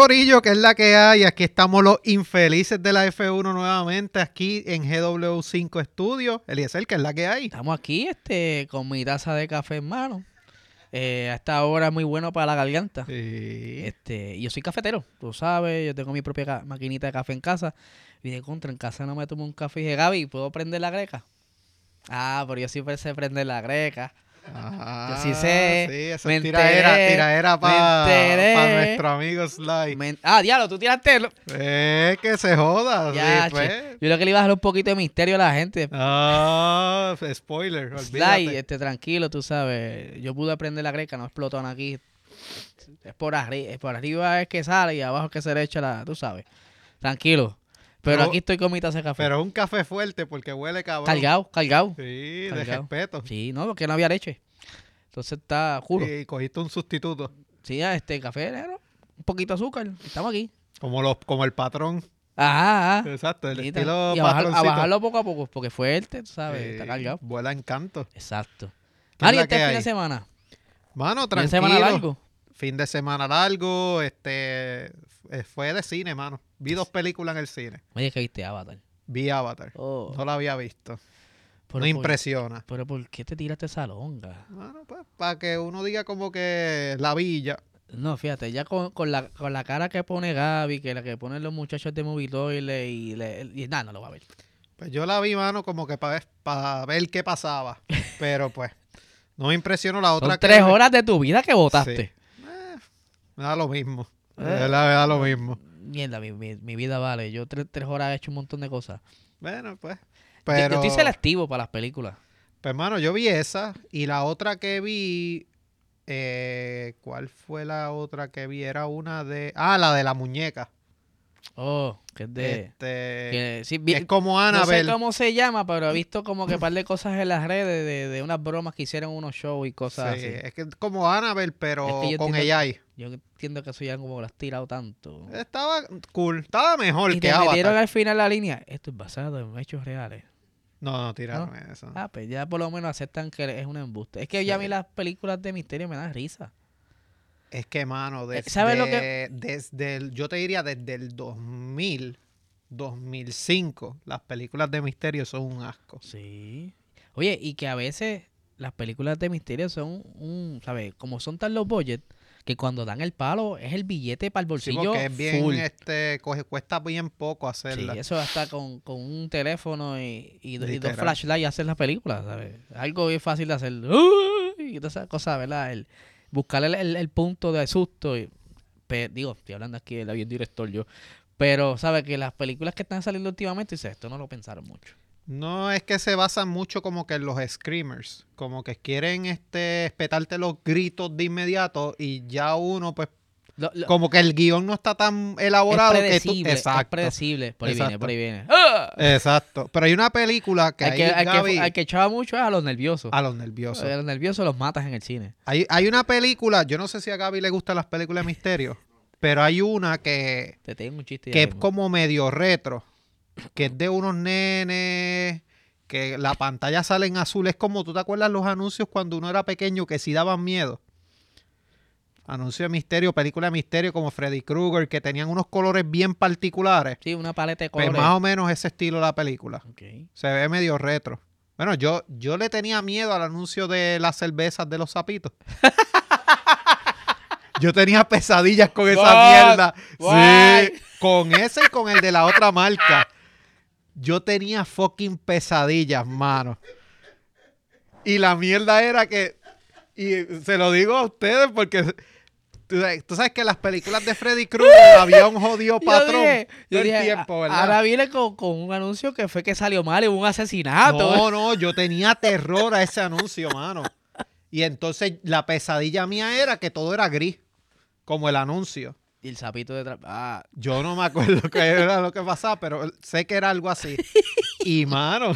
Corillo, que es la que hay. Aquí estamos los infelices de la F1 nuevamente, aquí en GW5 Studios. Eliezer, que es la que hay. Estamos aquí este, con mi taza de café en mano. Eh, a esta hora es muy bueno para la garganta. Sí. Este, yo soy cafetero, tú sabes, yo tengo mi propia maquinita de café en casa. Y de contra, en casa no me tomo un café y dije, Gaby, ¿puedo prender la greca? Ah, pero yo siempre sé prender la greca. Ah, Yo sí sé. Sí, eso Me es tiraera, enteré, tiraera me para nuestro amigo Sly. Ah, diablo, tú tiraste. lo- Eh, que se joda. Ya, sí, pues. Yo lo que le iba a dejar un poquito de misterio a la gente. Ah, spoiler, Sly, este, tranquilo, tú sabes. Yo pude aprender la greca, no explotó aquí. Es por arriba, es por arriba es que sale y abajo es que se le echa la, tú sabes. Tranquilo. Pero Pero- aquí estoy con mi taza de café. Pero es un café fuerte porque huele cabrón. cargado, cargado. Sí, de respeto. Sí, no, porque no había leche. Entonces está juro. Y cogiste un sustituto. Sí, este café negro, un poquito de azúcar. Estamos aquí. Como, los, como el patrón. Ajá, ajá. Exacto, el estilo y a, bajarlo poco a poco, porque fuerte, tú sabes, Sí, está cargado. Vuela encanto. Exacto. ¿Qué es Mari, la este fin hay? de semana. Mano, Fin de tranquilo. semana largo. Fin de semana largo. Este eh, fue de cine, mano. Vi dos películas en el cine. Oye, que viste Avatar. Vi Avatar. Oh, No la había visto. pero No por- impresiona. Pero ¿por qué te tiraste esa longa? Bueno, pues para que uno diga como que la villa. No, fíjate, ya con, con la, con la cara que pone Gaby, que la que ponen los muchachos de Movitoile y, le, y nada, no lo va a ver. Pues yo la vi, mano, como que para ver qué pasaba. Pero pues, no me impresionó la otra Son tres horas de tu vida que votaste. Eh, me da lo mismo. Eh. De verdad, lo mismo. Mierda, mi, mi, mi vida vale. Yo tres, tres horas he hecho un montón de cosas. Bueno, pues. Yo- Pero, Yo, estoy selectivo para las películas. pues, mano, yo vi esa. Y la otra que vi. eh, ¿Cuál fue la otra que vi? Era una de. Ah, la de la muñeca. Oh, que es de... Este, que- sí, vi- es como no sé Annabelle. cómo se llama, pero he visto como que un par de cosas en las redes de, de unas bromas que hicieron unos shows y cosas Sí, así. es que es como Annabelle, pero Es que yo con entiendo- ahí. Yo entiendo que eso ya como lo has tirado tanto. Estaba cool. Estaba mejor Y que te metieron al final la línea. Esto es basado en hechos reales. No, no, tiraron eso. Ah, pues ya por lo menos aceptan que es un embuste. Es que ya a mí las películas de misterio me dan risa. Es que, mano, desde, Eh, ¿sabes lo que- desde el, yo te diría desde el 2000, 2005, las películas de misterio son un asco. Sí. Oye, y que a veces las películas de misterio son un, ¿sabes? Como son tan low budget, que cuando dan el palo es el billete para el Sí, bolsillo porque es bien, full. este, coge- cuesta bien poco Sí, hacerla. eso hasta con, con un teléfono y, y, do- y dos flashlights hacer la película, ¿sabes? Algo bien fácil de hacer. Y todas esas cosas, ¿verdad? El, buscar el, el- el punto de susto. Y, digo, estoy hablando aquí del bien director yo. Pero, ¿sabes? Que las películas que están saliendo últimamente, dice, esto no lo pensaron mucho. No es que se basan mucho como que en los screamers, como que quieren este espetarte los gritos de inmediato y ya uno pues Lo- lo- como que el guion no está tan elaborado es que tú predecible, es predecible. Por ahí viene, Exacto. por ahí viene. ¡Ah! Exacto, pero hay una película que Hay ahí que, hay, Gaby, que, que echar mucho a los nerviosos. a los nerviosos. A los nerviosos los matas en el cine. Hay, hay una película, yo no sé si a Gaby le gustan las películas de misterio, pero hay una que, Te tengo un chiste. que es como medio retro, que es de unos nenes, que la pantalla sale en azul. Es como, ¿tú te acuerdas los anuncios cuando uno era pequeño que sí daban miedo? Anuncios de misterio, película de misterio como Freddy Krueger, que tenían unos colores bien particulares. Sí, una paleta de Pues colores. más o menos ese estilo de la película. Ok. Se ve medio retro. Bueno, yo, yo le tenía miedo al anuncio de las cervezas de los sapitos. yo tenía pesadillas con esa What? mierda. Sí, con ese y con el de la otra marca. Yo tenía fucking pesadillas, mano. Y la mierda era que. Y se lo digo a ustedes porque. Tú sabes, tú sabes que en las películas de Freddy Krueger había un jodido patrón. dije- yo todo el dije, tiempo, ¿verdad? Ahora viene con, con un anuncio que fue que salió mal y hubo un asesinato. No, no, yo tenía terror a ese anuncio, mano. Y entonces la pesadilla mía era que todo era gris, como el anuncio. Y el sapito detrás. Ah, Yo no me acuerdo qué era lo que pasaba, pero sé que era algo así. Y, mano,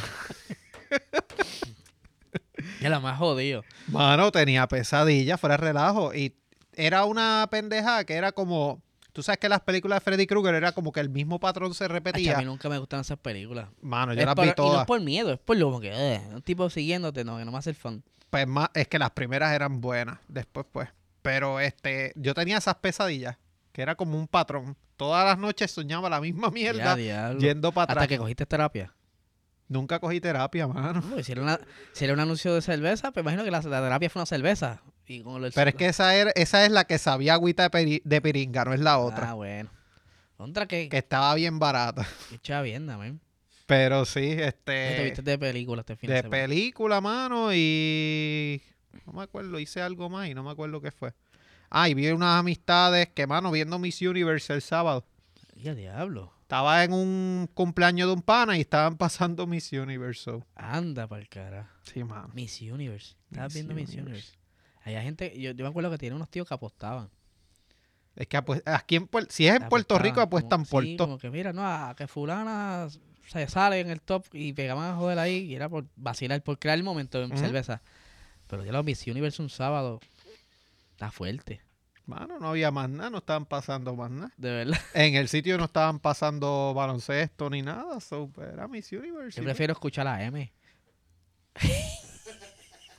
es la más jodido. mano, tenía pesadilla, fuera de relajo. Y era una pendeja que era como... Tú sabes que las películas de Freddy Krueger era como que el mismo patrón se Ay, a repetía. mí nunca me gustan esas películas. Mano, yo Es las por- vi Y no todas. es por miedo, es por lo como que eh, un tipo siguiéndote, no, que no me hace el fan. Pues más, es que las primeras eran buenas. Después, pues. Pero este, yo tenía esas pesadillas. Que era como un patrón. Todas las noches soñaba la misma mierda yendo para Hasta atrás. que cogiste terapia. Nunca cogí terapia, mano. No, si, era una- si era un anuncio de cerveza, pues imagino que la, la terapia fue una cerveza. Y con lo- Pero es que esa, era, esa es la que sabía agüita de, peri- de piringa, no es la otra. Ah, bueno. Otra que, Que estaba bien barata. que chavienda, man. Pero sí, ¿Qué te este... viste de película este fin de, De película, mano, y... No me acuerdo, hice algo más y no me acuerdo qué fue. Ah, y vi unas amistades que, mano, viendo Miss Universe el sábado. Ya, diablo. Estaba en un cumpleaños de un pana y estaban pasando Miss Universe. so, Anda para el cara. Sí, mano. Miss Universe. Estabas Miss viendo Miss Universe. Universe. Había gente, yo, yo me acuerdo que tiene unos tíos que apostaban. Es que apuest- aquí en Puer- si es en Puerto Rico apuestan por todo. como que mira, no, a que fulana se sale en el top y pegaban a joder ahí y era por vacilar, por crear el momento en Ujú. cerveza. Pero ya los Miss Universe un sábado está fuerte, Mano, no había más nada, no estaban pasando más nada. de verdad. En el sitio no estaban pasando baloncesto ni nada. So, era Miss Universe. Yo prefiero escuchar a M.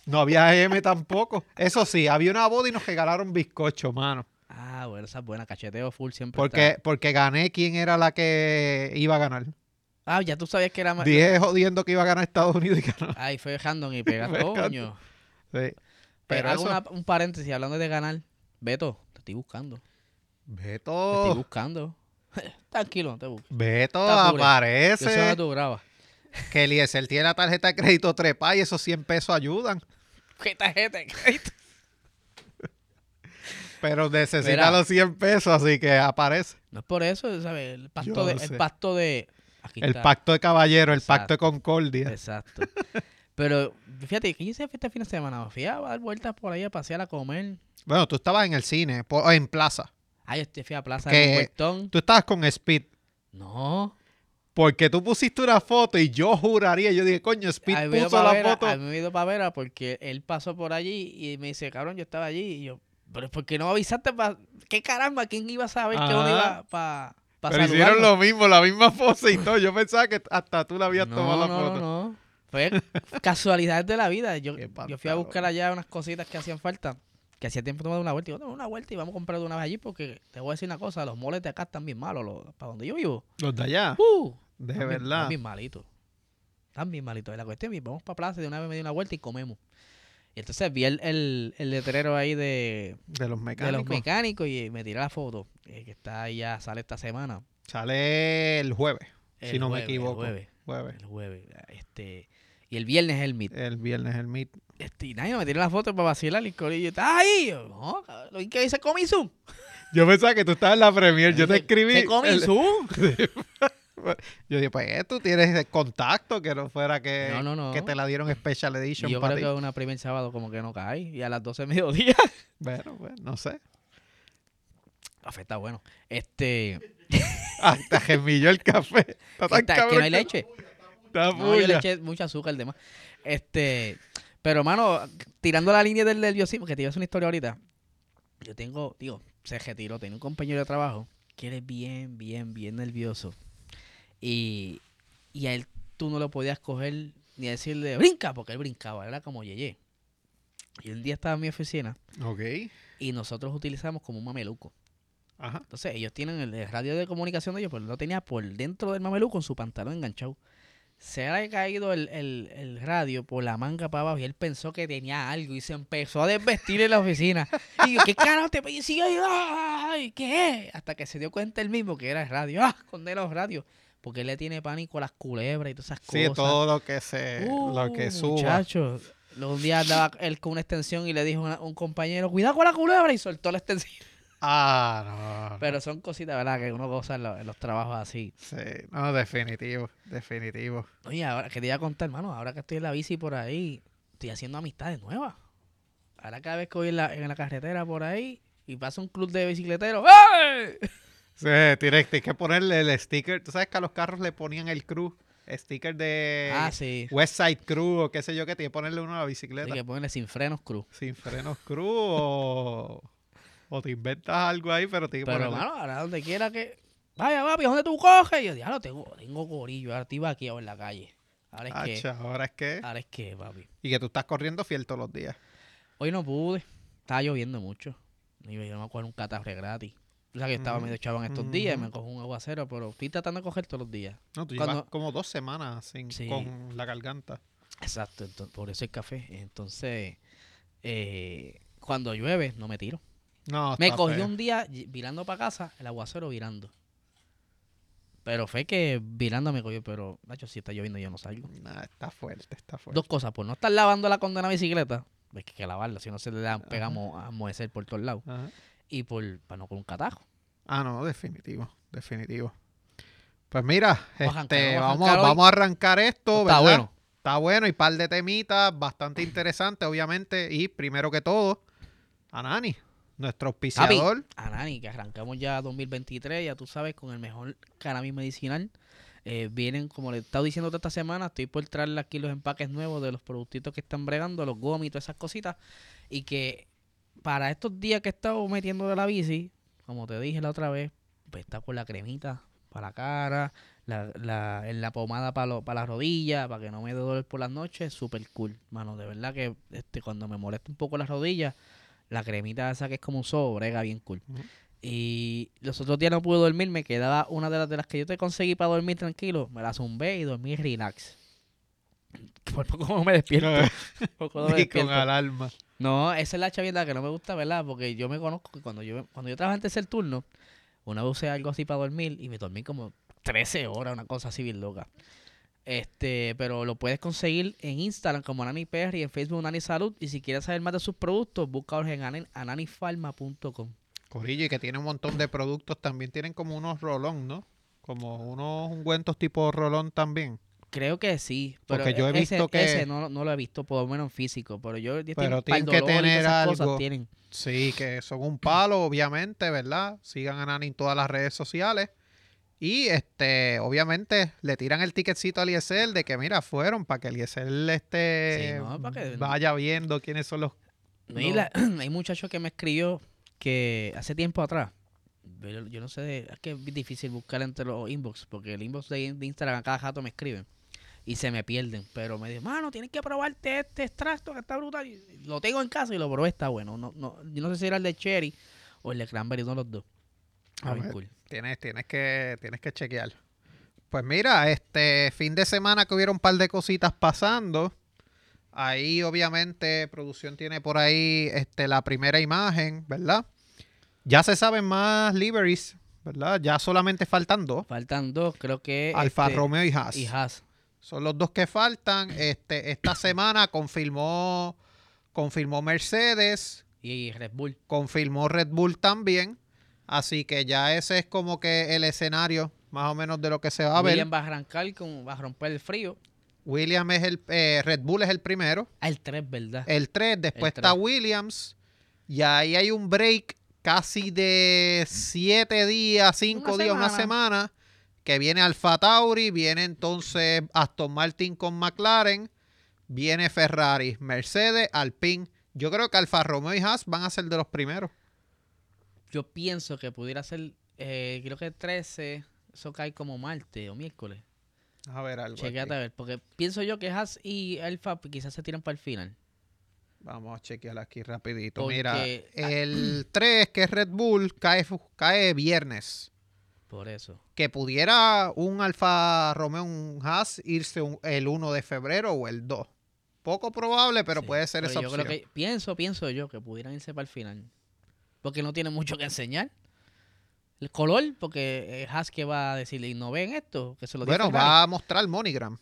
No había M tampoco. Eso sí, había una boda y nos regalaron bizcocho, mano. Ah, bueno, esa es buena, cacheteo full siempre. Porque, está. porque gané quién era la que iba a ganar. Ah, ya tú sabías que era más. Dije jodiendo que iba a ganar Estados Unidos y ganó. Ay, fue random y pega, coño. Sí. Pero hago eso- una- un paréntesis hablando de ganar. Beto, te estoy buscando. Te estoy Beto, buscando. Tranquilo, no te busques. Beto pura. Yo sé aparece. tú grabas. Que Eliezer tiene la tarjeta de crédito trepa y esos 100 pesos ayudan. ¿Qué tarjeta de crédito? Pero necesita Mira. los 100 pesos, así que aparece. No es por eso, ¿sabes? El pacto Yo de. sé. El pacto de. El pacto de caballero, el pacto de concordia. Exacto. Pero fíjate, ¿qué hice este fin de semana? Fui a dar vueltas por ahí a pasear a comer. Bueno, tú estabas en el cine, po- en plaza. Ay, este fui a Plaza ¿Qué? de Huertón. Tú estabas con Speed. No. Porque tú pusiste una foto y yo juraría, yo dije, coño, Speed puso pa' la foto. A mí me dio para ver porque él pasó por allí y me dice, cabrón, yo estaba allí. Y yo, pero ¿por qué no avisaste para. ¿Qué caramba? ¿Quién iba a saber que uno Ajá. iba para pa Pero hicieron lo mismo, la misma pose y todo. Yo pensaba que hasta tú la habías no, tomado la no, foto. no. Fue casualidad de la vida. Yo, fui a buscar allá unas cositas que hacían falta. Que hacía tiempo tomando una vuelta. Y yo, "Dame una vuelta y vamos a comprar de una vez allí porque te voy a decir una cosa. Los moles de acá están bien malos. Los, para donde yo vivo. Los de allá, Uh, de están bien- verdad. Están bien malitos. Están bien malitos. Y la cuestión es, vamos para plaza de una vez me di una vuelta y comemos. Y entonces vi el, el, el letrero ahí de, De los de mecánicos. los mecánicos y me tiré la foto. eh, que está ahí ya, sale esta semana. Sale el jueves, si no jueves, me equivoco. El jueves. Jueves. El jueves. Este, y el viernes es el meet. El viernes el meet. Este, y nada, me tiré la foto para vacilar y corillo está ahí. Yo, no, lo que dice Comisu. Yo pensaba que tú estabas en la premier. Yo te escribí. Se el- Comisu. yo dije, pues tú tienes el contacto, que no fuera que, No, no, no. que te la dieron Special Edition yo para creo ti. que una primer sábado como que no cae. Y a las 12 de mediodía. Bueno, pues, no sé. Café está bueno. Este. Hasta gemilló el café. Está tan está- que no hay leche. Está No, yo le eché mucho azúcar, demás. Este. Pero, mano, tirando la línea del nerviosismo, que te iba a hacer una historia ahorita. Yo tengo, digo, se retiró. Tenía un compañero de trabajo que él es bien, bien, bien nervioso. Y, y a él tú no lo podías coger ni decirle brinca, porque él brincaba. Era como Yeye. Y un día estaba en mi oficina Ok. y nosotros utilizamos como un mameluco. Ajá. Entonces, ellos tienen el, el radio de comunicación de ellos, pero él lo tenía por dentro del mameluco con su pantalón enganchado. Se le ha caído el, el- el radio por la manga para abajo y él pensó que tenía algo y se empezó a desvestir en la oficina. Y yo, ¿qué carajo te y sigue ahí? ¡Ay! ¿Qué? Hasta que se dio cuenta él mismo que era el radio. ¡Ah! Condena los radios. Porque él le tiene pánico a las culebras y todas esas Sí, cosas. todo lo que se, lo que Uh, suba. Muchacho. Luego un día andaba él con una extensión y le dijo a un compañero, cuidado con la culebra, y soltó la extensión. Ah, no. Pero son cositas, ¿verdad? Que uno goza en, lo- en los trabajos así. Sí, no, definitivo, definitivo. Oye, ahora que te iba a contar, hermano, ahora que estoy en la bici por ahí, estoy haciendo amistades nuevas. Ahora cada vez que voy en la, en la carretera por ahí y pasa un club de bicicleteros, ¡eh! Sí, tienes, tienes que ponerle el sticker. Tú sabes que a los carros le ponían el crew, sticker de ah, sí. West Side Crew o qué sé yo, que tiene que ponerle uno a la Hay bicicleta. que ponerle sin frenos cruz. Sin frenos crew o, o te inventas algo ahí, pero que Pero, hermano, ahora donde quiera que... Vaya, papi, ¿dónde tú coges? Y yo, diablo, tengo, tengo gorillo, ahora estoy vaqueado en la calle. Ahora es que... Acha, ahora es que. Ahora es que, papi. Y que tú estás corriendo fiel todos los días. Hoy no pude. Estaba lloviendo mucho. Y yo me acuerdo un catarre gratis. O sea, que yo estaba medio chavo en estos días, me cojo un aguacero, pero estoy tratando de coger todos los días. No, tú Cuando- llevas como dos semanas sin, Sí. con la garganta. Exacto, entonces, por eso el café. Entonces, eh, cuando llueve, no me tiro. No, Me está cogí feo. un día virando para casa, el aguacero virando. Pero fue que virando me cogió, pero, Nacho, si está lloviendo yo no salgo. Nah, está fuerte, está fuerte. Dos cosas, por no estar lavando la condena bicicleta, hay que lavarla, si no se le da, pegamos a moecer por todos lados. Ajá. Y por, para no con un catajo. Ah, no, definitivo, definitivo. Pues mira, Vamos a arrancar, este, vamos a vamos, a, vamos a arrancar esto, Está ¿verdad? bueno. Está bueno y par de temitas bastante interesantes, obviamente. Y primero que todo, Anani, nuestro auspiciador. Anani, que arrancamos ya 2023, ya tú sabes, con el mejor cannabis medicinal. Eh, vienen, como le he estado diciendo toda esta semana, estoy por traerle aquí los empaques nuevos de los productitos que están bregando, los gomis todas esas cositas. Y que para estos días que he estado metiendo de la bici, como te dije la otra vez, pues está con la cremita para la cara, la, la, en la pomada para para la rodilla, para que no me dé dolor por las noches, súper cool, mano. De verdad que este cuando me molesta un poco las rodillas, la cremita esa que es como un sobrega bien cool. Y los otros días no pude dormir, me quedaba una de las de las que yo te conseguí para dormir tranquilo, me la zumbé y dormí relax. Por poco no me despierto. por poco no me con alarma. No, esa es la chavienda que no me gusta, ¿verdad? Porque yo me conozco que cuando yo, cuando yo trabajaba en tercer turno, una vez usé algo así para dormir y me dormí como 13 horas, una cosa así bien loca. Este, pero lo puedes conseguir en Instagram como Nani PR y en Facebook Nani Salud. Y si quieres saber más de sus productos, búscalos en anan- ananifarma.com. Y que tiene un montón de productos. También tienen como unos rolón, ¿no? Como unos ungüentos tipo rolón también. Creo que sí. Pero Porque yo he ese- visto que- Ese no, no lo he visto, por lo menos en físico. Pero yo Pero tienen que tener algo. tienen. Sí, que son un palo, obviamente, ¿verdad? Sigan a Nani en todas las redes sociales. Y este, obviamente, le tiran el ticketcito al ISL de que, mira, fueron para que el ISL este Sí, no, para que- vaya viendo quiénes son los. No, la- hay un muchacho que me escribió que hace tiempo atrás, yo, yo no sé, de- es que es difícil buscar entre los inbox, porque el inbox de, de Instagram a cada rato me escriben y se me pierden, pero me dice, mano, tienes que probarte este extracto que está brutal. Y lo tengo en casa y lo probé, está bueno. No, no, yo no sé si era el de cherry o el de cranberry, no los dos. Ah, A bien ver. cool. Tienes, tienes que, tienes que chequear. Pues mira, este fin de semana que hubieron un par de cositas pasando. Ahí, obviamente, producción tiene por ahí este, la primera imagen, ¿verdad? Ya se saben más liveries, ¿verdad? Ya solamente faltan dos. Faltan dos, creo que... Alfa este, Romeo y Haas. y Haas. Son los dos que faltan. Este, esta semana confirmó, confirmó Mercedes, Y Red Bull. confirmó Red Bull también. Así que ya ese es como que el escenario más o menos de lo que se va a ver. William va a arrancar, con, va a romper el frío. William es el, eh, Red Bull es el primero. Ah, el 3, ¿verdad? El 3, después El está. Williams. Y ahí hay un break casi de 7 días, 5 Una días, una semana. semana. Que viene Alfa Tauri, viene entonces Aston Martin con McLaren, viene Ferrari, Mercedes, Alpine. Yo creo que Alfa Romeo y Haas van a ser de los primeros. Yo pienso que pudiera ser, eh, creo que 13, eso cae como martes o miércoles. A ver algo. Chequéate aquí. a ver, porque pienso yo que Haas y Alfa quizás se tiran para el final. Vamos a chequear aquí rapidito. Porque- Mira, el 3, que es Red Bull, cae, cae viernes. Por eso. Que pudiera un Alfa Romeo, un Haas, irse un- el 1 de febrero o el 2. Poco probable, pero Sí, puede ser pero esa yo opción. creo que, pienso, pienso yo que pudieran irse para el final. Porque no tiene mucho que enseñar. El color, porque eh, que va a decirle, no ven esto, que se lo Bueno, Ferrari". va a mostrar Monigram,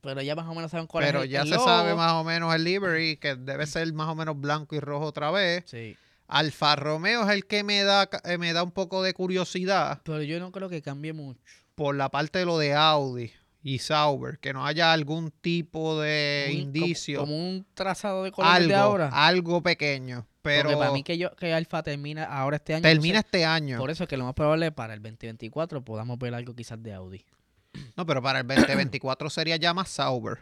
Pero ya más o menos saben cuál es pero el- ya el se sabe más o menos el livery, que debe ser más o menos blanco y rojo otra vez. Sí. Alfa Romeo es el que me da, eh, me da un poco de curiosidad Pero yo no creo que cambie mucho. por la parte de lo de Audi y Sauber, que no haya algún tipo de Un- como- indicio. Como, un trazado de color algo, de ahora. algo pequeño. Pero Porque para mí que yo que Alfa termina ahora este año. termina este año. Por eso es que lo más probable para el 2024 podamos ver algo quizás de Audi. No, pero para el 2024 sería ya más Sauber.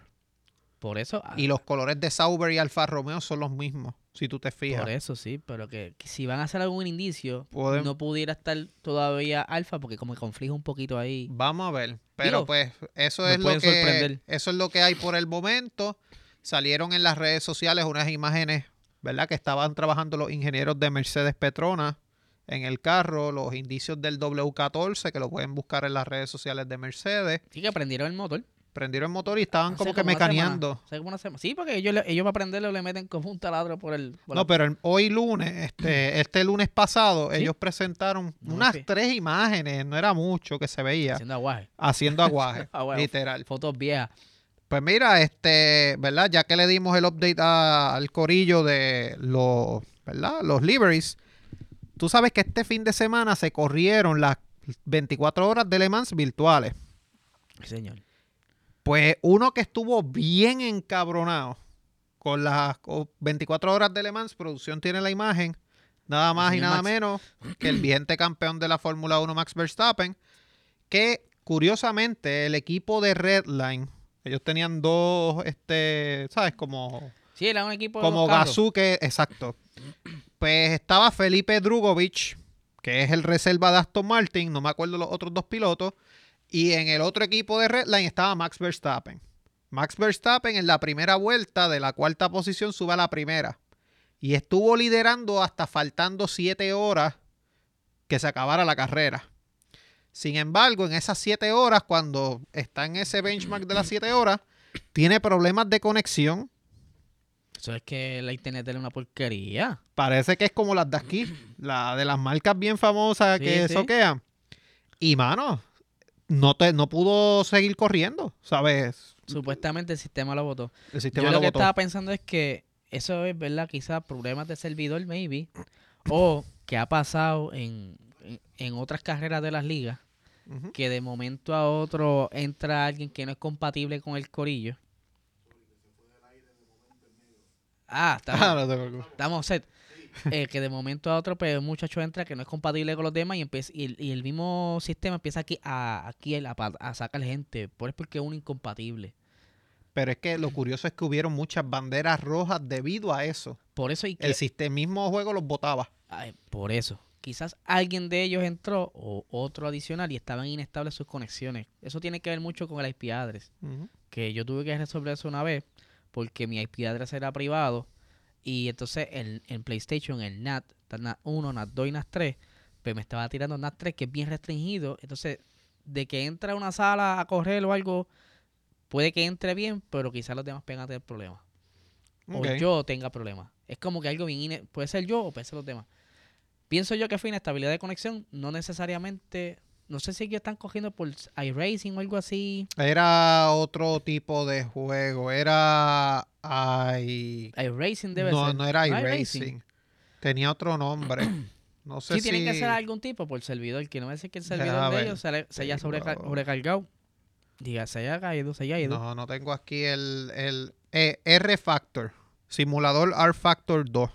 Por eso. ah, Y los colores de Sauber y Alfa Romeo son los mismos, si tú te fijas. Por eso sí, pero que, que si van a hacer algún indicio, no pudiera estar todavía Alfa porque como conflige un poquito ahí. Vamos a ver. Pero Digo, pues eso es lo que sorprender. eso es lo que hay por el momento. Salieron en las redes sociales unas imágenes, ¿verdad? Que estaban trabajando los ingenieros de Mercedes Petronas en el carro los indicios del W14, que lo pueden buscar en las redes sociales de Mercedes. Sí, que prendieron el motor. Prendieron el motor y estaban Hace como que mecaneando. Sí, porque ellos, ellos para prenderlo le meten como un taladro por el. por la- No, pero el- hoy lunes, este, este lunes pasado, ¿Sí? ellos presentaron No, unas sí. tres imágenes, no era mucho que se veía, haciendo aguaje. haciendo Aguaje. literal. Fotos viejas. Pues mira, este, ¿verdad? Ya que le dimos el update a- al corillo de los, ¿verdad? Los liveries, tú sabes que este fin de semana se corrieron las 24 horas de Le Mans virtuales. Sí, señor. Pues uno que estuvo bien encabronado con las co- 24 horas de Le Mans, producción tiene la imagen, nada más y nada Max. menos que el vigente campeón de la Fórmula 1, Max Verstappen, que curiosamente el equipo de Redline, ellos tenían dos, este, ¿sabes? Como, Sí, era un equipo de como. Gazoo, que, exacto. Pues estaba Felipe Drugovich, que es el reserva de Aston Martin, no me acuerdo los otros dos pilotos, y en el otro equipo de Redline estaba Max Verstappen. Max Verstappen en la primera vuelta de la cuarta posición sube a la primera. Y estuvo liderando hasta faltando siete horas que se acabara la carrera. Sin embargo, en esas siete horas, cuando está en ese benchmark de las siete horas, tiene problemas de conexión. Eso es que la internet era una porquería. Parece que es como las de aquí, la de las marcas bien famosas Sí, que sí. soquean. Y mano, no, te, no pudo seguir corriendo, ¿sabes? Supuestamente el sistema lo votó. El sistema Yo lo lo que estaba pensando es que eso es, ¿verdad? Quizás problemas de servidor, maybe. O que ha pasado en, en, en otras carreras de las ligas. Que de momento a otro entra alguien que no es compatible con el corillo. Ah, estamos, Ah, no estamos set. Eh, que de momento a otro, pues un muchacho entra que no es compatible con los demás y empieza y el, y el mismo sistema empieza aquí a, aquí a, a sacar gente. Por es porque es un incompatible. Pero es que lo curioso es que hubieron muchas banderas rojas debido a eso. Por eso y que El sistema mismo juego los botaba. Ay, por eso. Quizás alguien de ellos entró o otro adicional y estaban inestables sus conexiones. Eso tiene que ver mucho con el IP address. Que yo tuve que resolver eso una vez porque mi IP address era privado y entonces en, en PlayStation, el NAT, NAT 1, NAT 2 y NAT 3, pues me estaba tirando NAT 3 que es bien restringido. Entonces, de que entra a una sala a correr o algo, puede que entre bien, pero quizás los demás vengan a tener problemas o yo tenga problemas. Es como que algo bien puede ser yo o puede ser los demás. Pienso yo que fue inestabilidad de conexión, no necesariamente, no sé si ellos están cogiendo por iRacing o algo así. Era otro tipo de juego. Era. Ay. iRacing debe no, ser. no era iRacing. Tenía otro nombre. No sé Sí, si. tiene que ser algún tipo por servidor, que no me dice que el servidor de ellos se, haya sobrecargado. Diga, se haya caído, se haya ido. No, no tengo aquí el, el eh, R Factor. Simulador R Factor 2.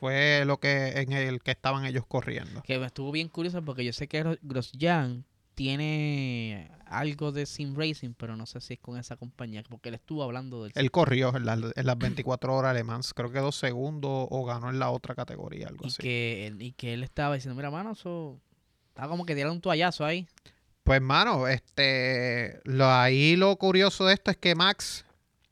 Fue lo que en el que estaban ellos corriendo. Que me estuvo bien curioso porque yo sé que Gro- Grosjean tiene algo de Sim Racing, pero no sé si es con esa compañía, porque él estuvo hablando del Él corrió en, la- en las 24 horas alemanas. Creo que dos segundos o ganó en la otra categoría, algo y así. que, y que él estaba diciendo, mira, mano, eso estaba como que tirando un toallazo ahí. Pues, mano, este, lo, ahí lo curioso de esto es que Max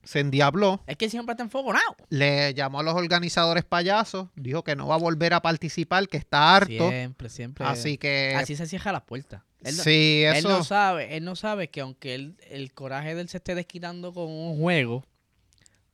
se endiabló, Es que siempre está enfogonado. le llamó a los organizadores payasos, dijo que no va a volver a participar, que está harto. Siempre, siempre. Así que, Así se cierra las puertas. Él, no- sí, él eso. no sabe, él no sabe que aunque él, el coraje de él se esté desquitando con un juego,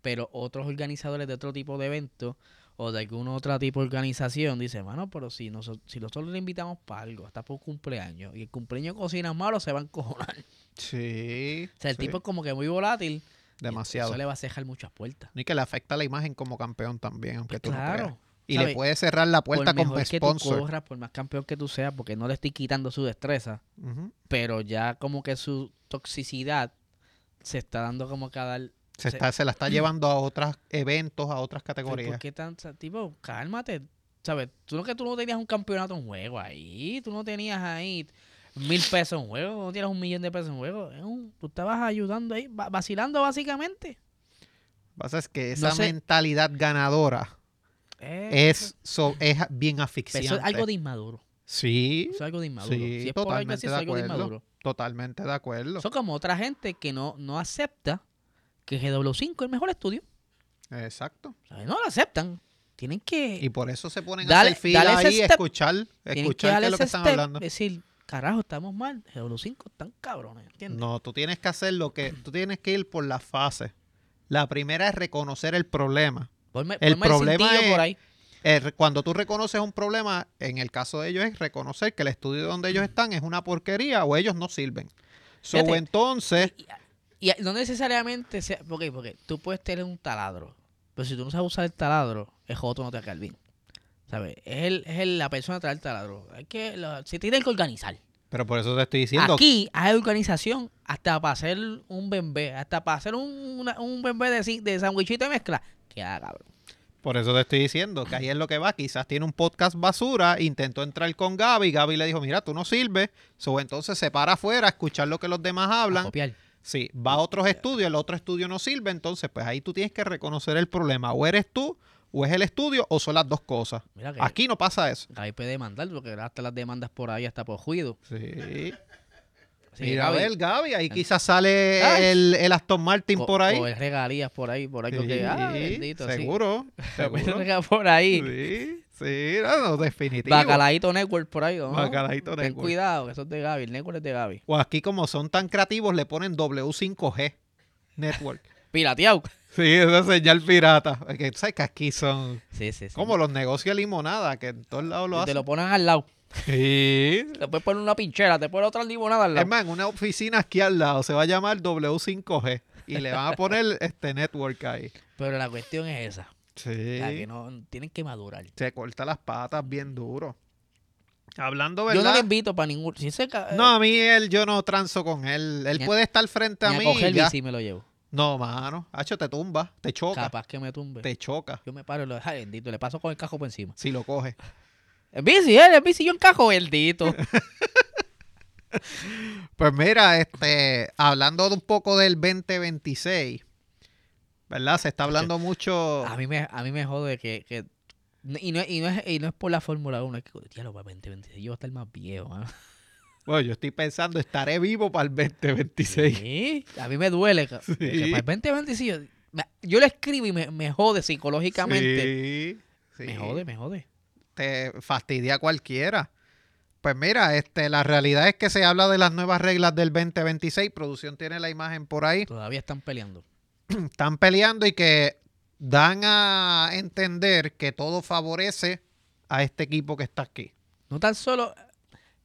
pero otros organizadores de otro tipo de eventos o de algún otro tipo de organización dicen, mano, pero si nosotros, si nosotros le invitamos para algo, hasta por cumpleaños, y el cumpleaños cocina malo, se va a encojonar. Sí. O sea, el sí, tipo es como que muy volátil. Demasiado. Eso le va a cejar muchas puertas. Y que le afecta la imagen como campeón también, aunque tú no creas. Claro. Y ¿sabe? le puede cerrar la puerta por como mejor que tú sponsor. corras, por más campeón que tú seas, porque no le estoy quitando su destreza, pero ya como que su toxicidad se está dando como que a dar... se, se- está, se la está llevando a otros eventos, a otras categorías. ¿Por qué tan, tipo, cálmate? ¿Sabes? Tú no que tú no tenías un campeonato en juego ahí, tú no tenías ahí mil pesos en juego, no tienes un millón de pesos en juego. es un- tú estabas ayudando ahí, va- vacilando básicamente. Lo que pasa es que esa sé. mentalidad ganadora Eh, es, so- es bien pero asfixiante. eso es algo de inmaduro. Sí, Eso es algo de inmaduro. sí, si es totalmente así, de eso es algo de acuerdo. inmaduro. totalmente de acuerdo. Eso como otra gente que no, no acepta que GW5 es el mejor estudio. Exacto. No lo aceptan. tienen que... Y por eso se ponen a Dale- hacer fila ahí, step. escuchar, tienen que escuchar qué es lo que están hablando. Decir, carajo, estamos mal. Los 5 están cabrones, ¿entiendes? No, tú tienes que hacer lo que, tú tienes que ir por las fases. La primera es reconocer el problema. Ponme, el ponme problema es- por ahí. Cuando tú reconoces un problema, en el caso de ellos es reconocer que el estudio donde ellos están es una porquería o ellos no sirven. So, Fíjate, entonces, Y no necesariamente sea... Porque, porque tú puedes tener un taladro, pero si tú no sabes usar el taladro, el joto no te va a quedar bien. ¿Sabes? Es, el, es el- la persona trae el taladro. Hay que, lo- se tiene que organizar. pero por eso te estoy diciendo, Aquí hay organización hasta para hacer un bembé, hasta para hacer un, una- un bembé de, de sandwichito de mezcla. Que haga, cabrón. por eso te estoy diciendo que ahí es lo que va. Quizás tiene un podcast basura, intentó entrar con Gaby, Gaby le dijo, mira, tú no sirves. So, entonces se para afuera a escuchar lo que los demás A hablan. copiar. Sí, va a otros estudios, el otro estudio no sirve, entonces pues ahí tú tienes que reconocer el problema. O eres tú, o es el estudio, o son las dos cosas. Mira que Aquí no pasa eso. Gaby puede demandar, porque hasta las demandas por ahí, hasta por juicio. Sí. Mira, a Gaby, ver, Gaby, ahí quizás sale el, el Aston Martin por ahí. coger regalías por ahí, por algo que... Ah, Sí, bendito, sí. seguro, seguro. Regalías por ahí. Sí, sí, no, no, definitivo. Bacalaíto Network por ahí, ¿no? Bacalaíto Ten Network. cuidado, que eso es de Gaby. El Network es de Gaby. O aquí como son tan creativos le ponen W5G Network. Pirateado. Sí, esa señal pirata. Es Que, ¿Sabes que aquí son Sí, sí, sí. como los negocios de limonada, que en todos lados lo Y te hacen? lo ponen al lado. Sí. Te puedes poner una pinchera, te pones otra limonada al Es lado. más, en una oficina aquí al lado se va a llamar W5G y le van a poner este network ahí. Pero la cuestión es esa. Sí. La que no tienen que madurar. Se corta las patas bien duro. Hablando, Yo no ¿verdad? le invito para ningún. Si se ca- No, a mí él, yo no transo con él. Él a- puede estar frente a ni a mí. coger y ya. bici me lo llevo. No, mano. Hacho, te tumba, te choca, Capaz que me tumbe. te choca. Yo me paro y lo ay, bendito, le paso con el cajo por encima. Si lo coge. En bici, eh, en bici yo encajo, bendito. Pues mira, este, hablando de un poco del 2026, ¿verdad? Se está hablando mucho. a mí me, a mí me jode que, que y no, y, no es, y no es por la Fórmula 1, es que, diablo, para 2026 yo voy a estar más viejo. mano. Bueno, yo estoy pensando, estaré vivo para el 2026. Sí, a mí me duele. Sí. para el 2026 yo, lo escribo y me, me jode psicológicamente. Sí, sí. Me jode, me jode. Te fastidia a cualquiera. Pues mira, este, la realidad es que se habla de las nuevas reglas del 2026. Producción tiene la imagen por ahí. Todavía están peleando. Están peleando y que dan a entender que todo favorece a este equipo que está aquí. No tan solo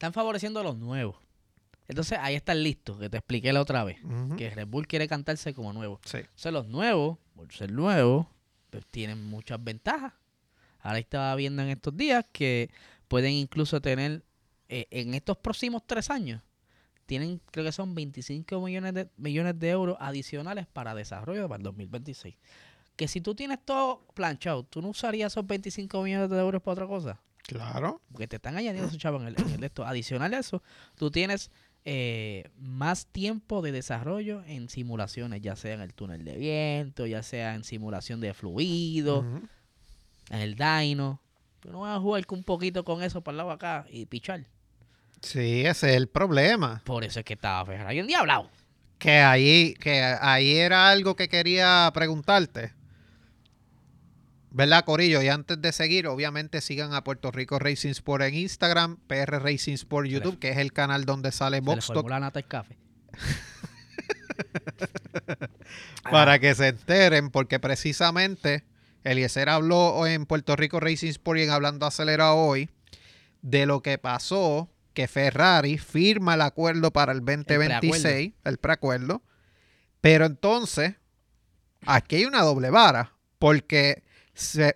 están favoreciendo a los nuevos. Entonces ahí está el listo, que te expliqué la otra vez. Que Red Bull quiere cantarse como nuevo. Sí. Entonces los nuevos, por ser nuevos, pues tienen muchas ventajas. Ahora estaba viendo en estos días que pueden incluso tener, eh, en estos próximos tres años, tienen, creo que son 25 millones de, millones de euros adicionales para desarrollo para el 2026. Que si tú tienes todo planchado, ¿tú no usarías esos 25 millones de euros para otra cosa? Claro. Porque te están añadiendo esos chavos en el, en esto. Adicional a eso, tú tienes eh, más tiempo de desarrollo en simulaciones, ya sea en el túnel de viento, ya sea en simulación de fluido, en el dyno. Tú no vas a jugar un poquito con eso para el lado acá y pichar. Sí, ese es el problema. Por eso es que estaba Ferrari endiablado. Que ahí, que ahí era algo que quería preguntarte. ¿Verdad, Corillo? Y antes de seguir, obviamente sigan a Puerto Rico Racing Sport en Instagram, PR Racing Sport YouTube, que es el canal donde sale Box café. para que se enteren, porque precisamente Eliezer habló en Puerto Rico Racing Sport y en Hablando Acelerado hoy de lo que pasó, que Ferrari firma el acuerdo para el 2026, el preacuerdo, pero entonces aquí hay una doble vara, porque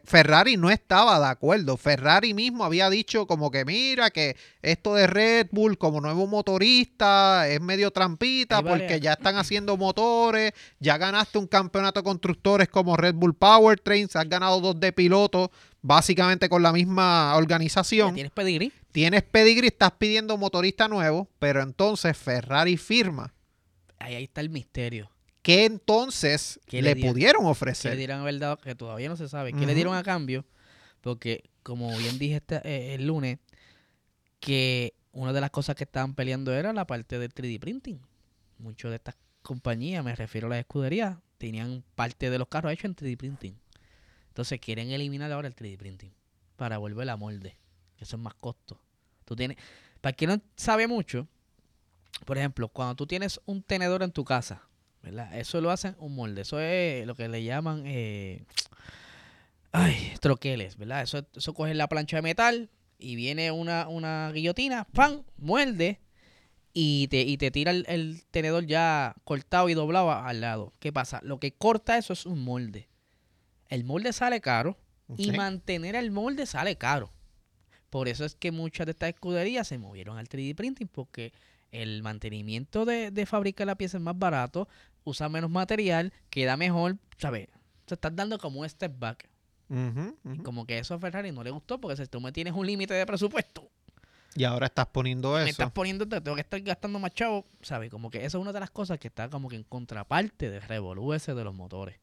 Ferrari no estaba de acuerdo. Ferrari mismo había dicho como que mira que esto de Red Bull como nuevo motorista es medio trampita Ahí vale. porque ya están haciendo motores, ya ganaste un campeonato de constructores como Red Bull Powertrains, has ganado dos de piloto básicamente con la misma organización. ¿Tienes pedigrí? Tienes pedigree, estás pidiendo motorista nuevo, pero entonces Ferrari firma. Ahí, ahí está el misterio. ¿Qué entonces ¿Qué le, le dieron? pudieron ¿Qué le ofrecer? dieron haber dado? Que todavía no se sabe. ¿Qué le dieron a cambio? Porque, como bien dije este- eh, el lunes, que una de las cosas que estaban peleando era la parte del 3D printing. Muchas de estas compañías, me refiero a las escuderías, tenían parte de los carros hechos en 3D printing. Entonces quieren eliminar ahora el 3D printing para volver a molde. que Eso es más costo. Tú tienes, para quien no sabe mucho, por ejemplo, cuando tú tienes un tenedor en tu casa, ¿verdad? Eso lo hacen un molde. Eso es lo que le llaman, eh, ay, troqueles, ¿verdad? Eso, eso coge la plancha de metal y viene una, una guillotina, ¡pam! Muerde y te, y te tira el, el tenedor ya cortado y doblado al lado. ¿Qué pasa? Lo que corta eso es un molde. El molde sale caro y mantener el molde sale caro. Por eso es que muchas de estas escuderías se movieron al 3D printing porque el mantenimiento de, de fabricar la pieza es más barato, usa menos material, queda mejor, ¿sabes? Se están dando como un step back. Y como que eso a Ferrari no le gustó porque si tú me tienes un límite de presupuesto, Y ahora estás poniendo me eso. estás poniendo, te tengo que estar gastando más chavo, ¿sabes? Como que eso es una de las cosas que está como que en contraparte de Revolú ese de los motores.